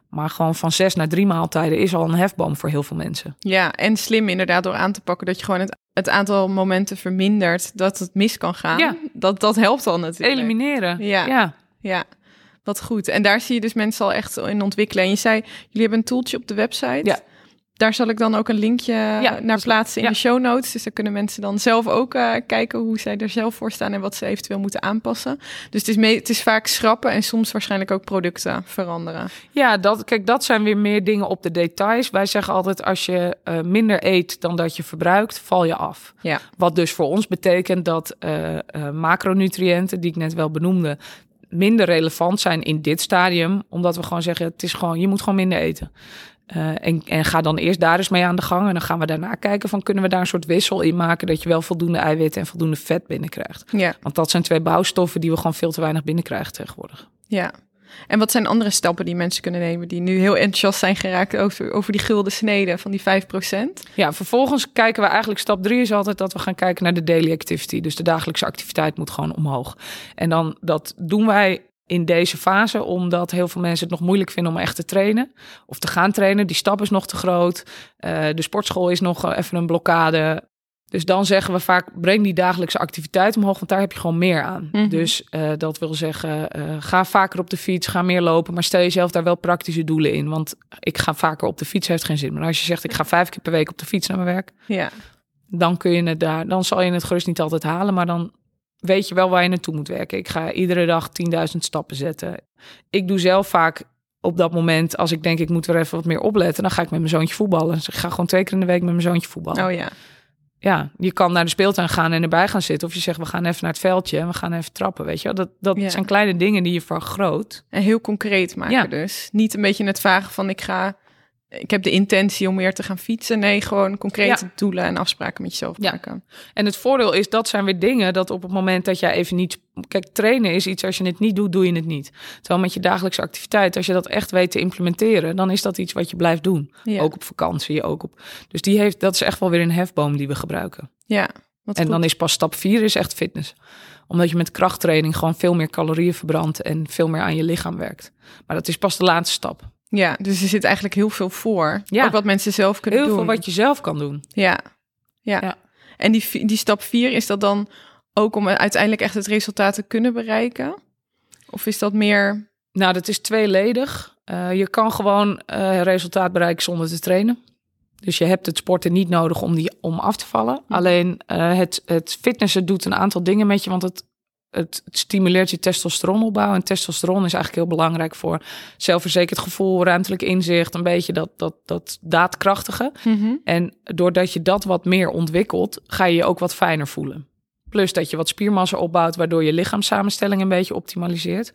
Maar gewoon van zes naar drie maaltijden is al een hefboom voor heel veel mensen. ja. En slim inderdaad door aan te pakken dat je gewoon het, het aantal momenten vermindert dat het mis kan gaan. Ja. Dat, dat helpt al natuurlijk. Elimineren. Ja. ja. Ja, wat goed. En daar zie je dus mensen al echt in ontwikkelen. En je zei, jullie hebben een tooltje op de website. Ja. Daar zal ik dan ook een linkje naar dus- plaatsen in ja. de show notes. Dus daar kunnen mensen dan zelf ook eh, kijken hoe zij er zelf voor staan en wat ze eventueel moeten aanpassen. Dus het is, mee, het is vaak schrappen en soms waarschijnlijk ook producten veranderen. Ja, dat, kijk, dat zijn weer meer dingen op de details. Wij zeggen altijd, als je eh, minder eet dan dat je verbruikt, val je af. Ja. Wat dus voor ons betekent dat eh, macronutriënten, die ik net wel benoemde, minder relevant zijn in dit stadium. Omdat we gewoon zeggen, het is gewoon, je moet gewoon minder eten. Eh, en, en ga dan eerst daar eens mee aan de gang. En dan gaan we daarna kijken van kunnen we daar een soort wissel in maken. Dat je wel voldoende eiwitten en voldoende vet binnenkrijgt. Ja, Want dat zijn twee bouwstoffen die we gewoon veel te weinig binnenkrijgen tegenwoordig. ja. En wat zijn andere stappen die mensen kunnen nemen die nu heel enthousiast zijn geraakt over, over die gulden snede van die 5%? Ja, vervolgens kijken we eigenlijk, stap drie is altijd dat we gaan kijken naar de daily activity. Dus de dagelijkse activiteit moet gewoon omhoog. En dan dat doen wij in deze fase, omdat heel veel mensen het nog moeilijk vinden om echt te trainen of te gaan trainen. Die stap is nog te groot. Eh, de sportschool is nog eh, even een blokkade. Dus dan zeggen we vaak, breng die dagelijkse activiteit omhoog, want daar heb je gewoon meer aan. Mhm. Dus eh, dat wil zeggen, ga vaker op de fiets, ga meer lopen, maar stel jezelf daar wel praktische doelen in. Want ik ga vaker op de fiets, heeft geen zin. Maar als je zegt, ik ga vijf keer per week op de fiets naar mijn werk, Ja, dan kun je het daar, dan zal je het gerust niet altijd halen, maar dan weet je wel waar je naartoe moet werken. Ik ga iedere dag 10.000 stappen zetten. Ik doe zelf vaak op dat moment, als ik denk ik moet er even wat meer opletten, dan ga ik met mijn zoontje voetballen. Dus ik ga gewoon twee keer in de week met mijn zoontje voetballen. oh ja. Ja, je kan naar de speeltuin gaan en erbij gaan zitten. Of je zegt, we gaan even naar het veldje en we gaan even trappen, weet je wel. Dat, dat Ja. zijn kleine dingen die je vergroot. En heel concreet maken Ja. dus. Niet een beetje het vragen van ik ga... Ik heb de intentie om weer te gaan fietsen. Nee, gewoon concrete Ja. doelen en afspraken met jezelf Ja. maken. En het voordeel is, dat zijn weer dingen dat op het moment dat jij even niet... Kijk, trainen is iets, als je het niet doet, doe je het niet. Terwijl met je dagelijkse activiteit, als je dat echt weet te implementeren... dan is dat iets wat je blijft doen. Ja, Ook op vakantie, ook op... Dus die heeft, dat is echt wel weer een hefboom die we gebruiken. ja wat en goed. dan is pas stap vier is echt fitness. Omdat je met krachttraining gewoon veel meer calorieën verbrandt... en veel meer aan je lichaam werkt. Maar dat is pas de laatste stap. Ja, dus er zit eigenlijk heel veel voor. Ja. Ook wat mensen zelf kunnen Heel doen. veel wat je zelf kan doen. Ja. Ja. Ja. En die, die stap vier, is dat dan ook om uiteindelijk echt het resultaat te kunnen bereiken? Of is dat meer... Nou, dat is tweeledig. Eh, je kan gewoon eh, resultaat bereiken zonder te trainen. Dus je hebt het sporten niet nodig om, die, om af te vallen. Alleen eh, het, het fitnessen doet een aantal dingen met je, want het, het, het stimuleert je testosteronopbouw. En testosteron is eigenlijk heel belangrijk voor zelfverzekerd gevoel, ruimtelijk inzicht, een beetje dat, dat, dat daadkrachtige. En doordat je dat wat meer ontwikkelt, ga je je ook wat fijner voelen. Plus dat je wat spiermassa opbouwt, waardoor je lichaamssamenstelling een beetje optimaliseert.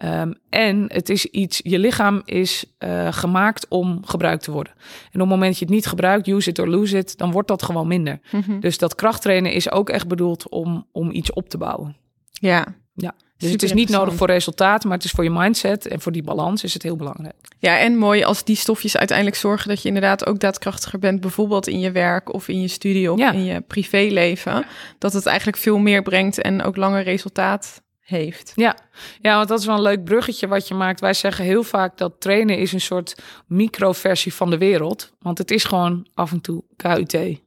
Ehm, en het is iets, je lichaam is eh, gemaakt om gebruikt te worden. En op het moment dat je het niet gebruikt, use it or lose it, dan wordt dat gewoon minder. Mhm. Dus dat krachttrainen is ook echt bedoeld om, om iets op te bouwen. Ja. Ja. Dus het is niet nodig voor resultaat, maar het is voor je mindset en voor die balans is het heel belangrijk. Ja, en mooi als die stofjes uiteindelijk zorgen dat je inderdaad ook daadkrachtiger bent, bijvoorbeeld in je werk of in je studie of Ja. in je privéleven. Dat het eigenlijk veel meer brengt en ook langer resultaat heeft. Ja. ja, want dat is wel een leuk bruggetje wat je maakt. Wij zeggen heel vaak dat trainen is een soort microversie van de wereld. Want het is gewoon af en toe KUT.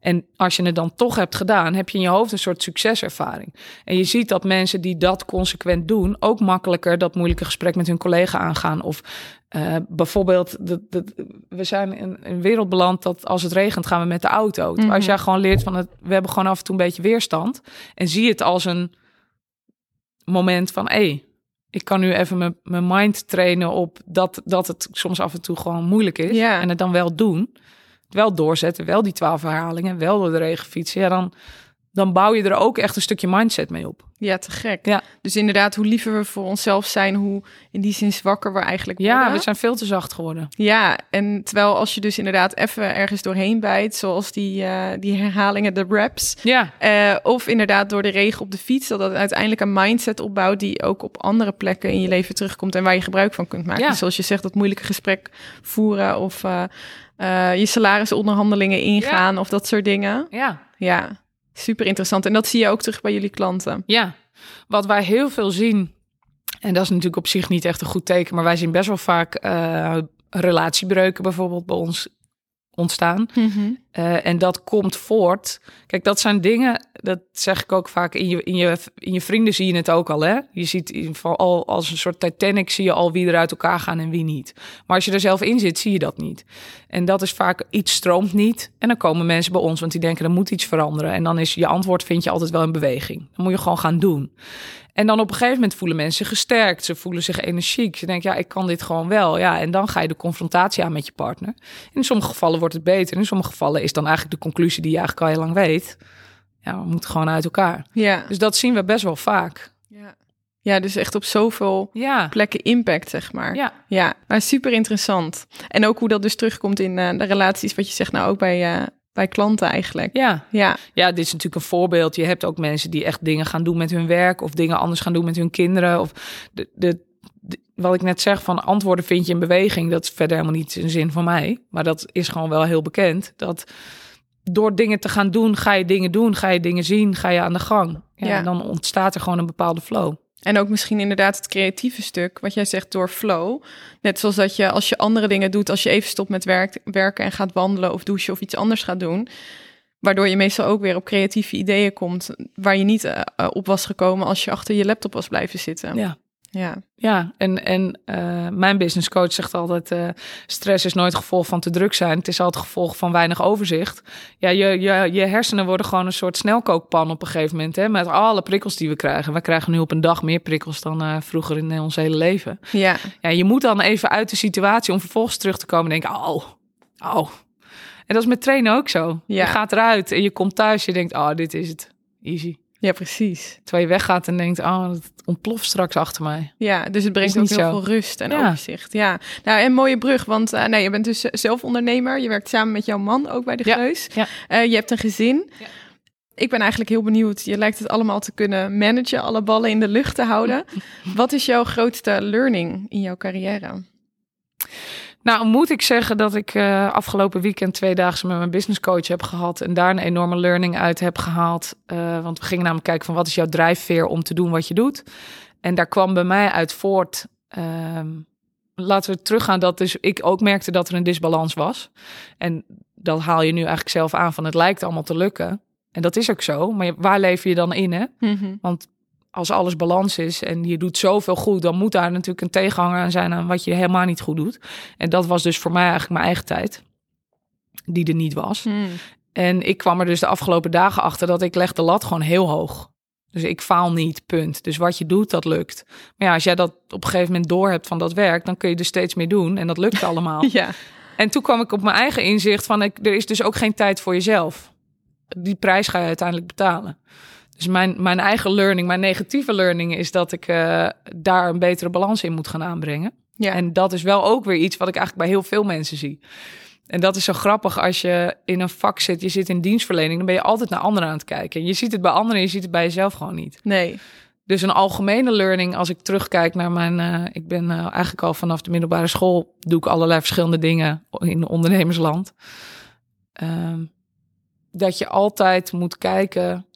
En als je het dan toch hebt gedaan, heb je in je hoofd een soort succeservaring. En je ziet dat mensen die dat consequent doen, ook makkelijker dat moeilijke gesprek met hun collega aangaan. Of eh, bijvoorbeeld, we zijn in een wereld beland dat als het regent gaan we met de auto. Mhm. Als jij gewoon leert van het, we hebben gewoon af en toe een beetje weerstand. En zie het als een moment van, hé, Ik kan nu even mijn, mijn mind trainen op dat, dat het soms af en toe gewoon moeilijk is. En het dan wel doen. Wel doorzetten, wel die twaalf herhalingen, wel door de regen fietsen. Ja, dan, dan bouw je er ook echt een stukje mindset mee op. Ja, te gek. Ja. Dus inderdaad, hoe liever we voor onszelf zijn, hoe in die zin zwakker we eigenlijk Ja, worden. we zijn veel te zacht geworden. Ja, en terwijl als je dus inderdaad even ergens doorheen bijt, zoals die, eh, die herhalingen, de reps, Ja, eh, of inderdaad door de regen op de fiets, dat dat uiteindelijk een mindset opbouwt die ook op andere plekken in je leven terugkomt en waar je gebruik van kunt maken. Ja. Zoals je zegt, dat moeilijke gesprek voeren of eh, je salarisonderhandelingen ingaan of dat soort dingen. ja. Ja, super interessant. En dat zie je ook terug bij jullie klanten. Ja, wat wij heel veel zien, en dat is natuurlijk op zich niet echt een goed teken, maar wij zien best wel vaak eh, relatiebreuken bijvoorbeeld bij ons ontstaan. Eh, en dat komt voort. Kijk, dat zijn dingen, dat zeg ik ook vaak, in je, in, je, in je vrienden zie je het ook al. Hè? Je ziet in al als een soort Titanic, zie je al wie er uit elkaar gaan en wie niet. Maar als je er zelf in zit, zie je dat niet. En dat is vaak, iets stroomt niet. En dan komen mensen bij ons, want die denken, er moet iets veranderen. En dan is je antwoord, vind je altijd wel in beweging. Dan moet je gewoon gaan doen. En dan op een gegeven moment voelen mensen gesterkt. Ze voelen zich energiek. Ze denken, ja, ik kan dit gewoon wel. Ja, en dan ga je de confrontatie aan met je partner. In sommige gevallen wordt het beter. In sommige gevallen is dan eigenlijk de conclusie die je eigenlijk al heel lang weet. Ja, we moeten gewoon uit elkaar. Ja. Dus dat zien we best wel vaak. ja. Ja, dus echt op zoveel Ja, plekken impact, zeg maar. ja, Ja, maar super interessant. En ook hoe dat dus terugkomt in eh, de relaties, wat je zegt nou ook bij, eh, bij klanten eigenlijk. ja. Ja, Ja, dit is natuurlijk een voorbeeld. Je hebt ook mensen die echt dingen gaan doen met hun werk of dingen anders gaan doen met hun kinderen. Of de, de, de- wat ik net zeg van antwoorden vind je in beweging. Dat is verder helemaal niet een zin van mij. Maar dat is gewoon wel heel bekend. Dat door dingen te gaan doen, ga je dingen doen, ga je dingen zien, ga je aan de gang. Ja, Ja. En dan ontstaat er gewoon een bepaalde flow. En ook misschien inderdaad het creatieve stuk, wat jij zegt door flow. Net zoals dat je als je andere dingen doet, als je even stopt met werk, werken en gaat wandelen of douchen of iets anders gaat doen. Waardoor je meestal ook weer op creatieve ideeën komt, waar je niet eh, eh, op was gekomen als je achter je laptop was blijven zitten. Ja. Ja. Ja, en, en eh, mijn business coach zegt altijd: eh, stress is nooit gevolg van te druk zijn. Het is altijd gevolg van weinig overzicht. Ja, je, je, je hersenen worden gewoon een soort snelkookpan op een gegeven moment. Hè, met alle prikkels die we krijgen. We krijgen nu op een dag meer prikkels dan eh, vroeger in ons hele leven. ja. Ja, je moet dan even uit de situatie om vervolgens terug te komen en denken: oh, oh. En dat is met trainen ook zo. Ja. Je gaat eruit en je komt thuis. Je denkt: oh, dit is het. Easy. Ja, precies. Terwijl je weggaat en denkt: oh, het ontploft straks achter mij. Ja, dus het brengt ook heel zo. veel rust en Ja. overzicht. Ja, nou en mooie brug, want uh, nee, je bent dus zelf ondernemer. Je werkt samen met jouw man ook bij de Ja. Geus. Ja. Uh, je hebt een gezin. Ja. Ik ben eigenlijk heel benieuwd. Je lijkt het allemaal te kunnen managen, alle ballen in de lucht te houden. Wat is jouw grootste learning in jouw carrière? Nou, moet ik zeggen dat ik uh, afgelopen weekend twee dagen met mijn business coach heb gehad en daar een enorme learning uit heb gehaald. Uh, want we gingen namelijk kijken van wat is jouw drijfveer om te doen wat je doet. En daar kwam bij mij uit voort. Uh, laten we teruggaan dat dus ik ook merkte dat er een disbalans was. En dat haal je nu eigenlijk zelf aan van het lijkt allemaal te lukken. En dat is ook zo. Maar waar lever je dan in? Hè? Mm-hmm. Want als alles balans is en je doet zoveel goed, dan moet daar natuurlijk een tegenhanger aan zijn aan wat je helemaal niet goed doet. En dat was dus voor mij eigenlijk mijn eigen tijd, die er niet was. Mm. En ik kwam er dus de afgelopen dagen achter dat ik leg de lat gewoon heel hoog. Dus ik faal niet, punt. Dus wat je doet, dat lukt. Maar ja, als jij dat op een gegeven moment door hebt van dat werk, dan kun je er steeds mee doen en dat lukt allemaal. ja. En toen kwam ik op mijn eigen inzicht van, ik, er is dus ook geen tijd voor jezelf. Die prijs ga je uiteindelijk betalen. Dus mijn, mijn eigen learning, mijn negatieve learning is dat ik uh, daar een betere balans in moet gaan aanbrengen. Ja. En dat is wel ook weer iets wat ik eigenlijk bij heel veel mensen zie. En dat is zo grappig als je in een vak zit, je zit in dienstverlening, dan ben je altijd naar anderen aan het kijken. Je ziet het bij anderen, je ziet het bij jezelf gewoon niet. Nee. Dus een algemene learning, als ik terugkijk naar mijn. Uh, ik ben uh, eigenlijk al vanaf de middelbare school. doe ik allerlei verschillende dingen in ondernemersland. Um, dat je altijd moet kijken.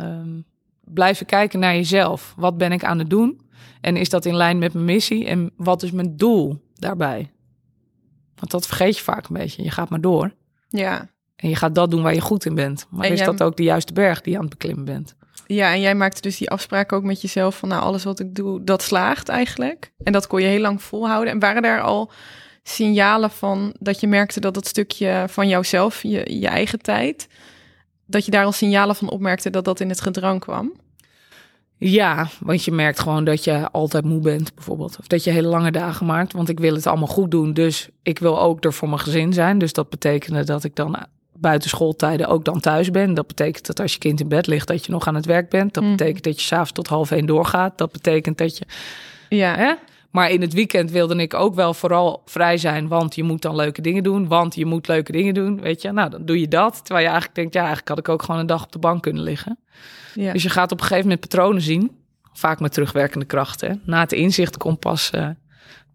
Um, blijven kijken naar jezelf. Wat ben ik aan het doen? En is dat in lijn met mijn missie? En wat is mijn doel daarbij? Want dat vergeet je vaak een beetje. Je gaat maar door. Ja. En je gaat dat doen waar je goed in bent. Maar en is jij... dat ook de juiste berg die je aan het beklimmen bent? Ja, en jij maakte dus die afspraak ook met jezelf van nou, alles wat ik doe, dat slaagt eigenlijk. En dat kon je heel lang volhouden. En waren daar al signalen van dat je merkte dat dat stukje van jouzelf, je, je eigen tijd, dat je daar al signalen van opmerkte dat dat in het gedrang kwam? Ja, want je merkt gewoon dat je altijd moe bent, bijvoorbeeld. Of dat je hele lange dagen maakt. Want ik wil het allemaal goed doen. Dus ik wil ook er voor mijn gezin zijn. Dus dat betekende dat ik dan buiten schooltijden ook dan thuis ben. Dat betekent dat als je kind in bed ligt, dat je nog aan het werk bent. Dat Mhm. betekent dat je s'avonds tot half één doorgaat. Dat betekent dat je. Ja, Hè? Maar in het weekend wilde ik ook wel vooral vrij zijn. Want je moet dan leuke dingen doen. Want je moet leuke dingen doen. Weet je, nou dan doe je dat. Terwijl je eigenlijk denkt, ja, eigenlijk had ik ook gewoon een dag op de bank kunnen liggen. ja. Dus je gaat op een gegeven moment patronen zien. Vaak met terugwerkende krachten. Na het inzicht komt pas eh,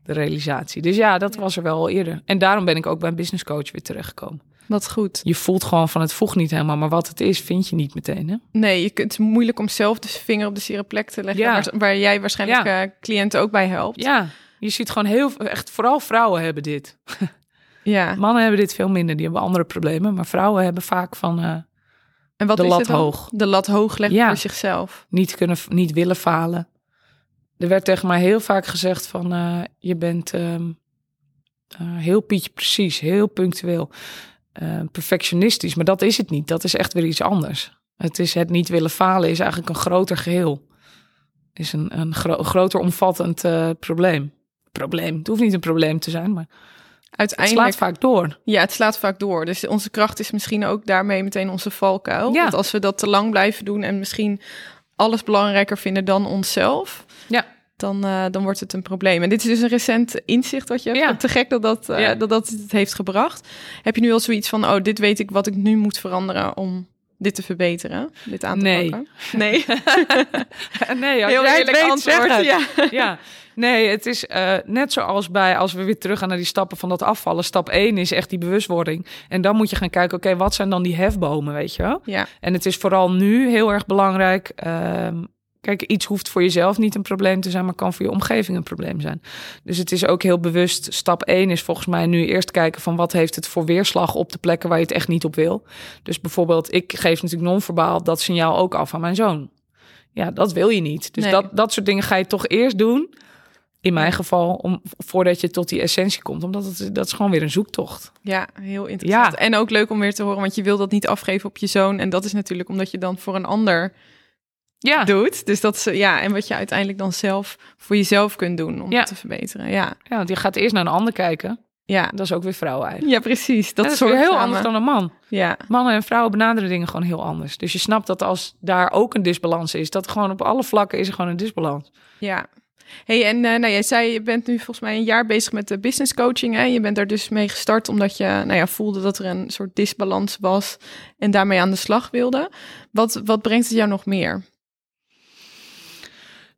de realisatie. Dus ja, dat was er wel al eerder. En daarom ben ik ook bij een business coach weer terechtgekomen. Wat goed. Je voelt gewoon van het voegt niet helemaal. Maar wat het is, vind je niet meteen. Hè? Nee, je kunt, het is moeilijk om zelf de vinger op de zere plek te leggen. Ja. Waar, waar jij waarschijnlijk Ja. eh, cliënten ook bij helpt. Ja, je ziet gewoon heel... Echt, vooral vrouwen hebben dit. ja. Mannen hebben dit veel minder. Die hebben andere problemen. Maar vrouwen hebben vaak van... eh, En wat de is lat hoog. De lat hoog leggen Ja. voor zichzelf. niet kunnen, niet willen falen. Er werd tegen mij heel vaak gezegd van eh, je bent ehm, eh, heel pietje precies, heel punctueel, eh, perfectionistisch. Maar dat is het niet. Dat is echt weer iets anders. Het is het niet willen falen is eigenlijk een groter geheel. Is een, een gro- groter omvattend eh, probleem. Probleem. Het hoeft niet een probleem te zijn, maar het Uiteindelijk, slaat vaak door. ja, het slaat vaak door. Dus onze kracht is misschien ook daarmee meteen onze valkuil. Ja. Want als we dat te lang blijven doen en misschien alles belangrijker vinden dan onszelf, Ja. Dan, eh, dan wordt het een probleem. En dit is dus een recent inzicht wat je hebt. Ja. Te gek dat dat, eh, Ja. dat dat het heeft gebracht. Heb je nu al zoiets van, oh, dit weet ik wat ik nu moet veranderen om dit te verbeteren, dit aan te Nee. pakken? Nee. nee, als Heel eerlijk weet, antwoord. Ja. ja, nee, het is eh, net zoals bij, als we weer terug gaan naar die stappen van dat afvallen. Stap 1 is echt die bewustwording. En dan moet je gaan kijken, oké, wat zijn dan die hefbomen, weet je wel? ja. En het is vooral nu heel erg belangrijk. ehm, kijk, iets hoeft voor jezelf niet een probleem te zijn, maar kan voor je omgeving een probleem zijn. Dus het is ook heel bewust. Stap 1 is volgens mij nu eerst kijken van wat heeft het voor weerslag op de plekken waar je het echt niet op wil. Dus bijvoorbeeld, ik geef natuurlijk non-verbaal dat signaal ook af aan mijn zoon. Ja, dat wil je niet. Dus Nee. dat, dat soort dingen ga je toch eerst doen. In mijn geval, om, voordat je tot die essentie komt. Omdat het, dat is gewoon weer een zoektocht. Ja, heel interessant. Ja. En ook leuk om weer te horen, want je wil dat niet afgeven op je zoon. En dat is natuurlijk omdat je dan voor een ander Ja, doet. Dus dat eh, ja, en wat je uiteindelijk dan zelf voor jezelf kunt doen om Ja. te verbeteren. Ja, ja, want je gaat eerst naar een ander kijken. ja. Dat is ook weer vrouwen eigenlijk. Ja, precies. Dat, Dat, is weer heel anders dan een man. Ja, Mannen en vrouwen benaderen dingen gewoon heel anders. Dus je snapt dat als daar ook een disbalans is, dat gewoon op alle vlakken is er gewoon een disbalans. ja. Hey, en eh, nou, jij zei, je bent nu volgens mij een jaar bezig met de business coaching. Hè? Je bent daar dus mee gestart omdat je nou ja, voelde dat er een soort disbalans was en daarmee aan de slag wilde. Wat, wat brengt het jou nog meer?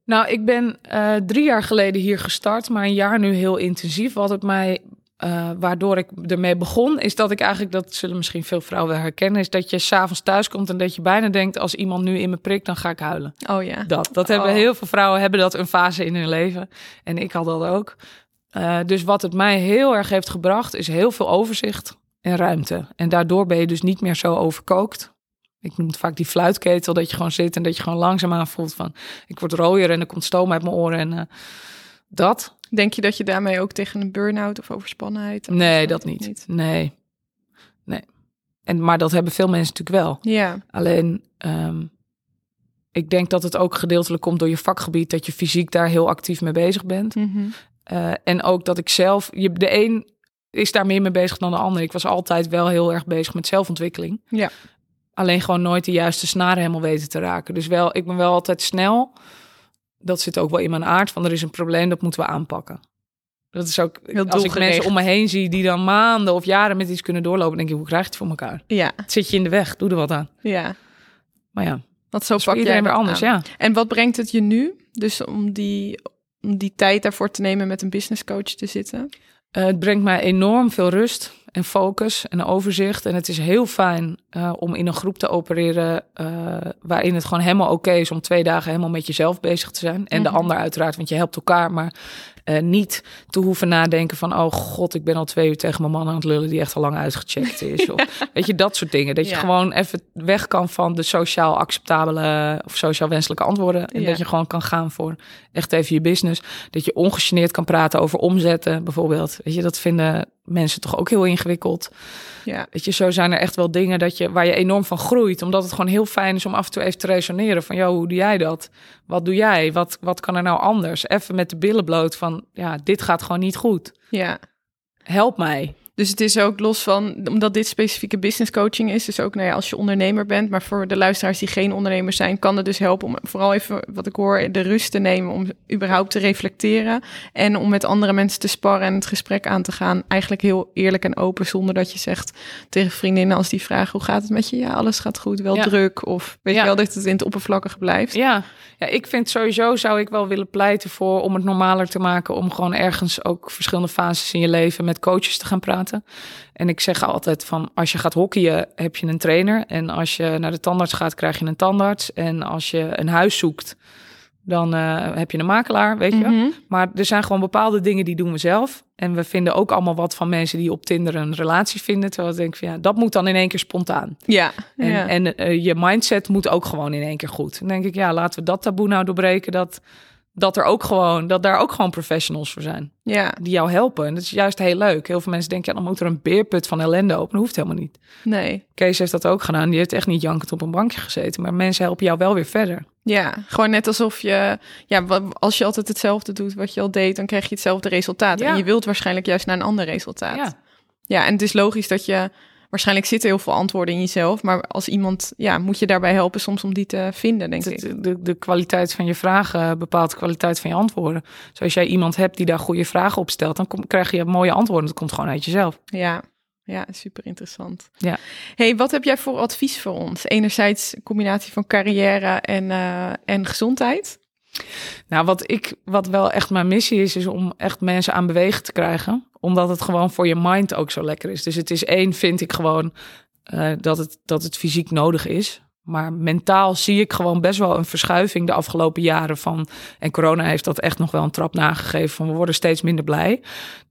Nou, ik ben eh, drie jaar geleden hier gestart, maar een jaar nu heel intensief. Wat het mij, eh, waardoor ik ermee begon, is dat ik eigenlijk, dat zullen misschien veel vrouwen wel herkennen, is dat je s'avonds thuis komt en dat je bijna denkt, als iemand nu in me prikt, dan ga ik huilen. Oh ja. Dat, dat hebben Oh. heel veel vrouwen hebben dat een fase in hun leven. En ik had dat ook. Eh, dus wat het mij heel erg heeft gebracht, is heel veel overzicht en ruimte. En daardoor ben je dus niet meer zo overkookt. Ik noem het vaak die fluitketel, dat je gewoon zit en dat je gewoon langzaamaan voelt van... ik word rooier en er komt stoom uit mijn oren en eh, dat. Denk je dat je daarmee ook tegen een burn-out of overspannenheid? of Nee, dat niet. Nee, nee. En, maar dat hebben veel mensen natuurlijk wel. Ja, Alleen, ehm, ik denk dat het ook gedeeltelijk komt door je vakgebied... dat je fysiek daar heel actief mee bezig bent. mhm. Eh, en ook dat ik zelf, je, de een is daar meer mee bezig dan de ander. Ik was altijd wel heel erg bezig met zelfontwikkeling. Ja. Alleen gewoon nooit de juiste snaren helemaal weten te raken. Dus wel, ik ben wel altijd snel. Dat zit ook wel in mijn aard. Van er is een probleem, dat moeten we aanpakken. Dat is ook, Heel als ik mensen om me heen zie die dan maanden of jaren met iets kunnen doorlopen, denk ik, hoe krijg je het voor elkaar? ja, Het zit je in de weg, doe er wat aan. ja. Maar ja, Want zo pak jij weer anders, aan. ja. En wat brengt het je nu? Dus om die, om die tijd daarvoor te nemen met een business coach te zitten? Eh, het brengt mij enorm veel rust en focus en overzicht. En het is heel fijn eh, om in een groep te opereren eh, waarin het gewoon helemaal oké is om twee dagen helemaal met jezelf bezig te zijn. En Mhm. de ander uiteraard, want je helpt elkaar. Maar eh, niet te hoeven nadenken van, oh god, ik ben al twee uur tegen mijn man aan het lullen die echt al lang uitgecheckt is. of, weet je, dat soort dingen. Dat je Ja. gewoon even weg kan van de sociaal acceptabele of sociaal wenselijke antwoorden. En Ja. dat je gewoon kan gaan voor echt even je business. Dat je ongegeneerd kan praten over omzetten bijvoorbeeld. Weet je, dat vinden mensen toch ook heel ingewikkeld. Ja. Weet je, zo zijn er echt wel dingen dat je, waar je enorm van groeit. Omdat het gewoon heel fijn is om af en toe even te resoneren. Van, joh, hoe doe jij dat? Wat doe jij? Wat, wat kan er nou anders? Even met de billen bloot van, ja, dit gaat gewoon niet goed. ja. Help mij. Dus het is ook los van, omdat dit specifieke business coaching is, dus ook nou ja, als je ondernemer bent, maar voor de luisteraars die geen ondernemers zijn, kan het dus helpen om vooral even, wat ik hoor, de rust te nemen om überhaupt te reflecteren en om met andere mensen te sparren en het gesprek aan te gaan. Eigenlijk heel eerlijk en open, zonder dat je zegt tegen vriendinnen als die vragen, hoe gaat het met je? Ja, alles gaat goed, wel Ja. druk. Of weet Ja. je wel, dat het in het oppervlakkige blijft. Ja. ja, ik vind sowieso zou ik wel willen pleiten voor om het normaler te maken. Om gewoon ergens ook verschillende fases in je leven met coaches te gaan praten. En ik zeg altijd van als je gaat hockeyen heb je een trainer. En als je naar de tandarts gaat krijg je een tandarts. En als je een huis zoekt dan eh, heb je een makelaar, weet je. Mhm. Maar er zijn gewoon bepaalde dingen die doen we zelf. En we vinden ook allemaal wat van mensen die op Tinder een relatie vinden. Terwijl ik denk van ja, dat moet dan in één keer spontaan. Ja, En, ja. en eh, je mindset moet ook gewoon in één keer goed. Dan denk ik, ja, laten we dat taboe nou doorbreken. Dat, dat er ook gewoon, dat daar ook gewoon professionals voor zijn. ja, Die jou helpen. En dat is juist heel leuk. Heel veel mensen denken, ja, dan moet er een beerput van ellende open. Dat hoeft helemaal niet. nee. Kees heeft dat ook gedaan. Die heeft echt niet jankend op een bankje gezeten. Maar mensen helpen jou wel weer verder. Ja, gewoon net alsof je, ja, als je altijd hetzelfde doet wat je al deed, dan krijg je hetzelfde resultaat. Ja. En je wilt waarschijnlijk juist naar een ander resultaat. Ja. Ja, en het is logisch dat je, waarschijnlijk zitten heel veel antwoorden in jezelf, maar als iemand, ja, moet je daarbij helpen soms om die te vinden, denk ik. De, de, kwaliteit van je vragen bepaalt de kwaliteit van je antwoorden. Dus als jij iemand hebt die daar goede vragen op stelt, dan kom, krijg je mooie antwoorden. Dat komt gewoon uit jezelf. Ja, ja, super interessant. Ja. Hey, wat heb jij voor advies voor ons? Enerzijds een combinatie van carrière en, eh, en gezondheid. Nou, wat ik, wat wel echt mijn missie is, is om echt mensen aan bewegen te krijgen. Omdat het gewoon voor je mind ook zo lekker is. Dus het is één, vind ik gewoon eh, dat, het, dat het fysiek nodig is. Maar mentaal zie ik gewoon best wel een verschuiving de afgelopen jaren van. En corona heeft dat echt nog wel een trap nagegeven. Van we worden steeds minder blij.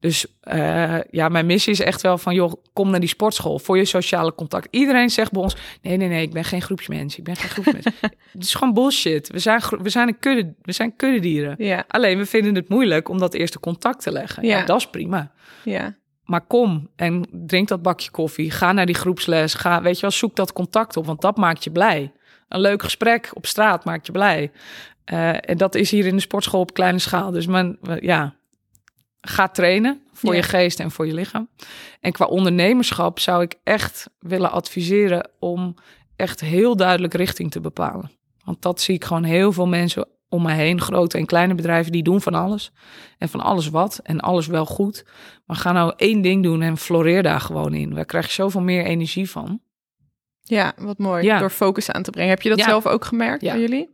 Dus eh, ja, mijn missie is echt wel van joh, kom naar die sportschool voor je sociale contact. Iedereen zegt bij ons: nee, nee, nee, ik ben geen groepsmens. Ik ben geen groepsmens. het is gewoon bullshit. We zijn, we zijn een kudde, we zijn kuddedieren. Ja, Alleen we vinden het moeilijk om dat eerste contact te leggen. Ja, Ja. dat is prima. ja, Maar kom en drink dat bakje koffie. Ga naar die groepsles. Ga, weet je wel, zoek dat contact op, want dat maakt je blij. Een leuk gesprek op straat maakt je blij. Eh, en dat is hier in de sportschool op kleine schaal. Dus men, ja, ga trainen voor Ja. je geest en voor je lichaam. En qua ondernemerschap zou ik echt willen adviseren om echt heel duidelijk richting te bepalen. Want dat zie ik gewoon heel veel mensen om mij heen, grote en kleine bedrijven, die doen van alles. En van alles wat en alles wel goed. Maar ga nou één ding doen en floreer daar gewoon in. Daar krijg je zoveel meer energie van. ja, wat mooi. Ja. Door focus aan te brengen. Heb je dat Ja. zelf ook gemerkt Ja. bij jullie?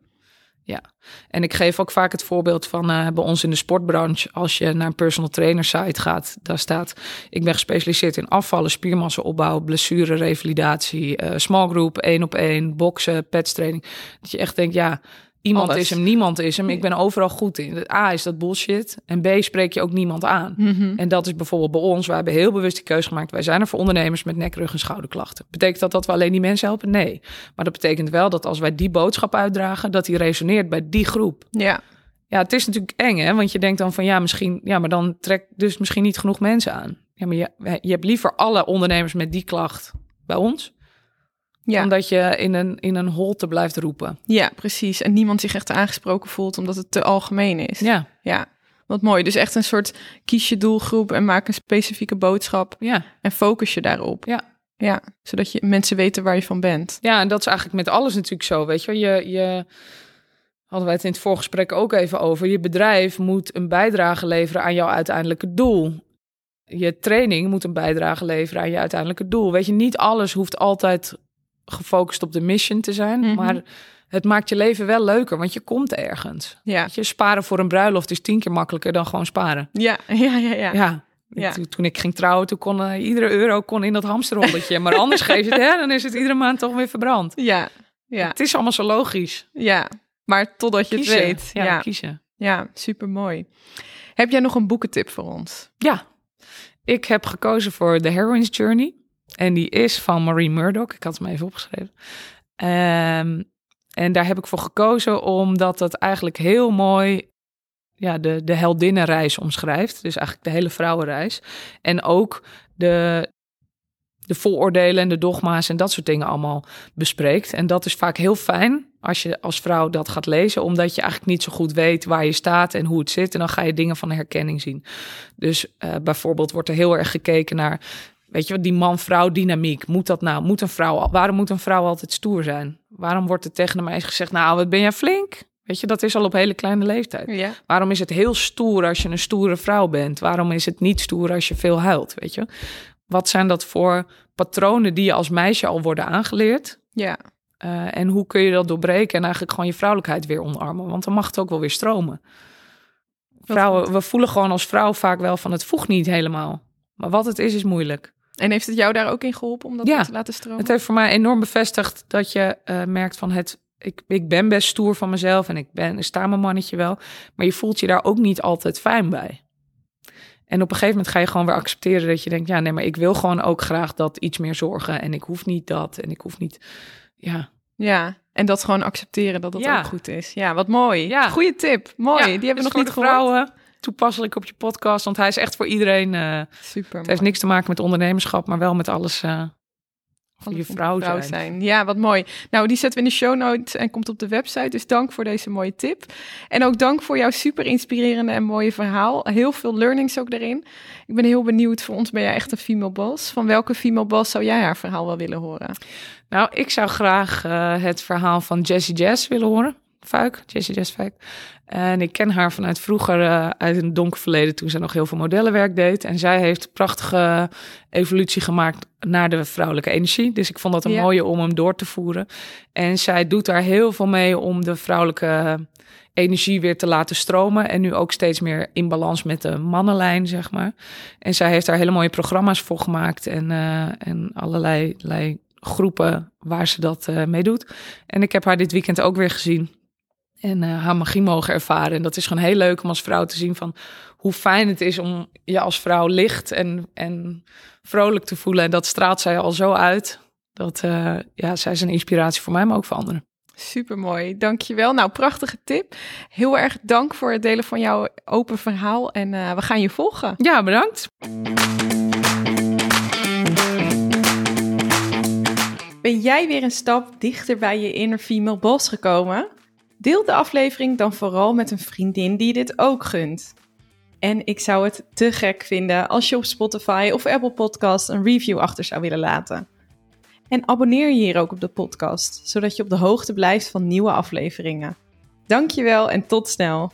En ik geef ook vaak het voorbeeld van eh, bij ons in de sportbranche. Als je naar een personal trainer site gaat, daar staat... ik ben gespecialiseerd in afvallen, spiermassaopbouw, blessure, revalidatie... eh small group, één op één, boksen, petstraining. Dat je echt denkt, ja, iemand Alles. is hem, niemand is hem. Ik ben overal goed in. A, is dat bullshit. En B, spreek je ook niemand aan. Mhm. En dat is bijvoorbeeld bij ons. We hebben heel bewust die keuze gemaakt. Wij zijn er voor ondernemers met nek, rug en schouderklachten. Betekent dat dat we alleen die mensen helpen? Nee. Maar dat betekent wel dat als wij die boodschap uitdragen, dat die resoneert bij die groep. Ja, Ja, het is natuurlijk eng, hè? Want je denkt dan van ja, misschien, ja, maar dan trekt dus misschien niet genoeg mensen aan. Ja, maar je, je hebt liever alle ondernemers met die klacht bij ons, ja. omdat je in een, in een holte blijft roepen. ja, precies. En niemand zich echt aangesproken voelt omdat het te algemeen is. Ja, Ja, wat mooi. Dus echt een soort kies je doelgroep en maak een specifieke boodschap ja, en focus je daarop. ja. Ja, zodat je mensen weten waar je van bent. Ja, en dat is eigenlijk met alles natuurlijk zo, weet je. Je, je hadden wij het in het voorgesprek ook even over. Je bedrijf moet een bijdrage leveren aan jouw uiteindelijke doel. Je training moet een bijdrage leveren aan je uiteindelijke doel. Weet je, niet alles hoeft altijd gefocust op de mission te zijn, Mhm. maar het maakt je leven wel leuker, want je komt ergens. Ja, je, sparen voor een bruiloft is tien keer makkelijker dan gewoon sparen. ja, ja, ja. ja. Ja. Ja. Toen, toen ik ging trouwen, toen kon eh, iedere euro kon in dat hamsterrolletje. Maar anders geef je het, hè, dan is het iedere maand toch weer verbrand. Ja, ja, Het is allemaal zo logisch. ja. Maar totdat je Kiezen. het weet. Ja, Ja, ja. kiezen. super mooi. Heb jij nog een boekentip voor ons? Ja, ik heb gekozen voor The Heroine's Journey. En die is van Marie Murdoch. Ik had hem even opgeschreven. Ehm, en daar heb ik voor gekozen omdat het eigenlijk heel mooi ja, de, de heldinnenreis omschrijft. Dus eigenlijk de hele vrouwenreis. En ook de, de vooroordelen en de dogma's en dat soort dingen allemaal bespreekt. En dat is vaak heel fijn als je als vrouw dat gaat lezen, omdat je eigenlijk niet zo goed weet waar je staat en hoe het zit. En dan ga je dingen van herkenning zien. Dus uh, bijvoorbeeld wordt er heel erg gekeken naar, weet je wat, die man-vrouw dynamiek. Moet dat nou? Moet een vrouw, waarom moet een vrouw altijd stoer zijn? Waarom wordt er tegen mij gezegd, nou, wat ben jij flink? Weet je, dat is al op hele kleine leeftijd. Ja. Waarom is het heel stoer als je een stoere vrouw bent? Waarom is het niet stoer als je veel huilt? Weet je, wat zijn dat voor patronen die je als meisje al worden aangeleerd? Ja. Uh, en hoe kun je dat doorbreken en eigenlijk gewoon je vrouwelijkheid weer omarmen? Want dan mag het ook wel weer stromen. Vrouwen, we voelen gewoon als vrouw vaak wel van het voegt niet helemaal. Maar wat het is, is moeilijk. En heeft het jou daar ook in geholpen om dat Ja, te laten stromen? Het heeft voor mij enorm bevestigd dat je uh, merkt van het. Ik, ik ben best stoer van mezelf en ik ben ik sta mijn mannetje wel. Maar je voelt je daar ook niet altijd fijn bij. En op een gegeven moment ga je gewoon weer accepteren dat je denkt: ja, nee, maar ik wil gewoon ook graag dat iets meer zorgen. En ik hoef niet dat. En ik hoef niet. Ja, Ja, en dat gewoon accepteren dat dat Ja. ook goed is. Ja, wat mooi. Ja. Goeie tip. Mooi. Ja, Die hebben we nog niet gehoord. Toepasselijk op je podcast, want hij is echt voor iedereen. eh, Super. het heeft niks te maken met ondernemerschap, maar wel met alles eh voor je vrouw, zijn. zijn. Ja, wat mooi. Nou, die zetten we in de show notes en komt op de website. Dus dank voor deze mooie tip. En ook dank voor jouw super inspirerende en mooie verhaal. Heel veel learnings ook daarin. Ik ben heel benieuwd. Voor ons ben jij echt een female boss. Van welke female boss zou jij haar verhaal wel willen horen? Nou, ik zou graag eh, het verhaal van Jessie Jess willen horen. Fuik, Jessie Jess Fuik. En ik ken haar vanuit vroeger, eh, uit een donker verleden, toen ze nog heel veel modellenwerk deed. En zij heeft een prachtige evolutie gemaakt naar de vrouwelijke energie. Dus ik vond dat een Ja. mooie om hem door te voeren. En zij doet daar heel veel mee om de vrouwelijke energie weer te laten stromen. En nu ook steeds meer in balans met de mannenlijn, zeg maar. En zij heeft daar hele mooie programma's voor gemaakt. En, eh, en allerlei, groepen waar ze dat eh, mee doet. En ik heb haar dit weekend ook weer gezien. En eh, haar magie mogen ervaren. En dat is gewoon heel leuk om als vrouw te zien van hoe fijn het is om je als vrouw licht en, en vrolijk te voelen. En dat straalt zij al zo uit. Dat eh, ja, zij is een inspiratie voor mij, maar ook voor anderen. Super mooi. Dankjewel. Nou, prachtige tip. Heel erg dank voor het delen van jouw open verhaal. En eh, we gaan je volgen. Ja, bedankt. Ben jij weer een stap dichter bij je inner female boss gekomen? Deel de aflevering dan vooral met een vriendin die dit ook gunt. En ik zou het te gek vinden als je op Spotify of Apple Podcast een review achter zou willen laten. En abonneer je hier ook op de podcast, zodat je op de hoogte blijft van nieuwe afleveringen. Dankjewel en tot snel.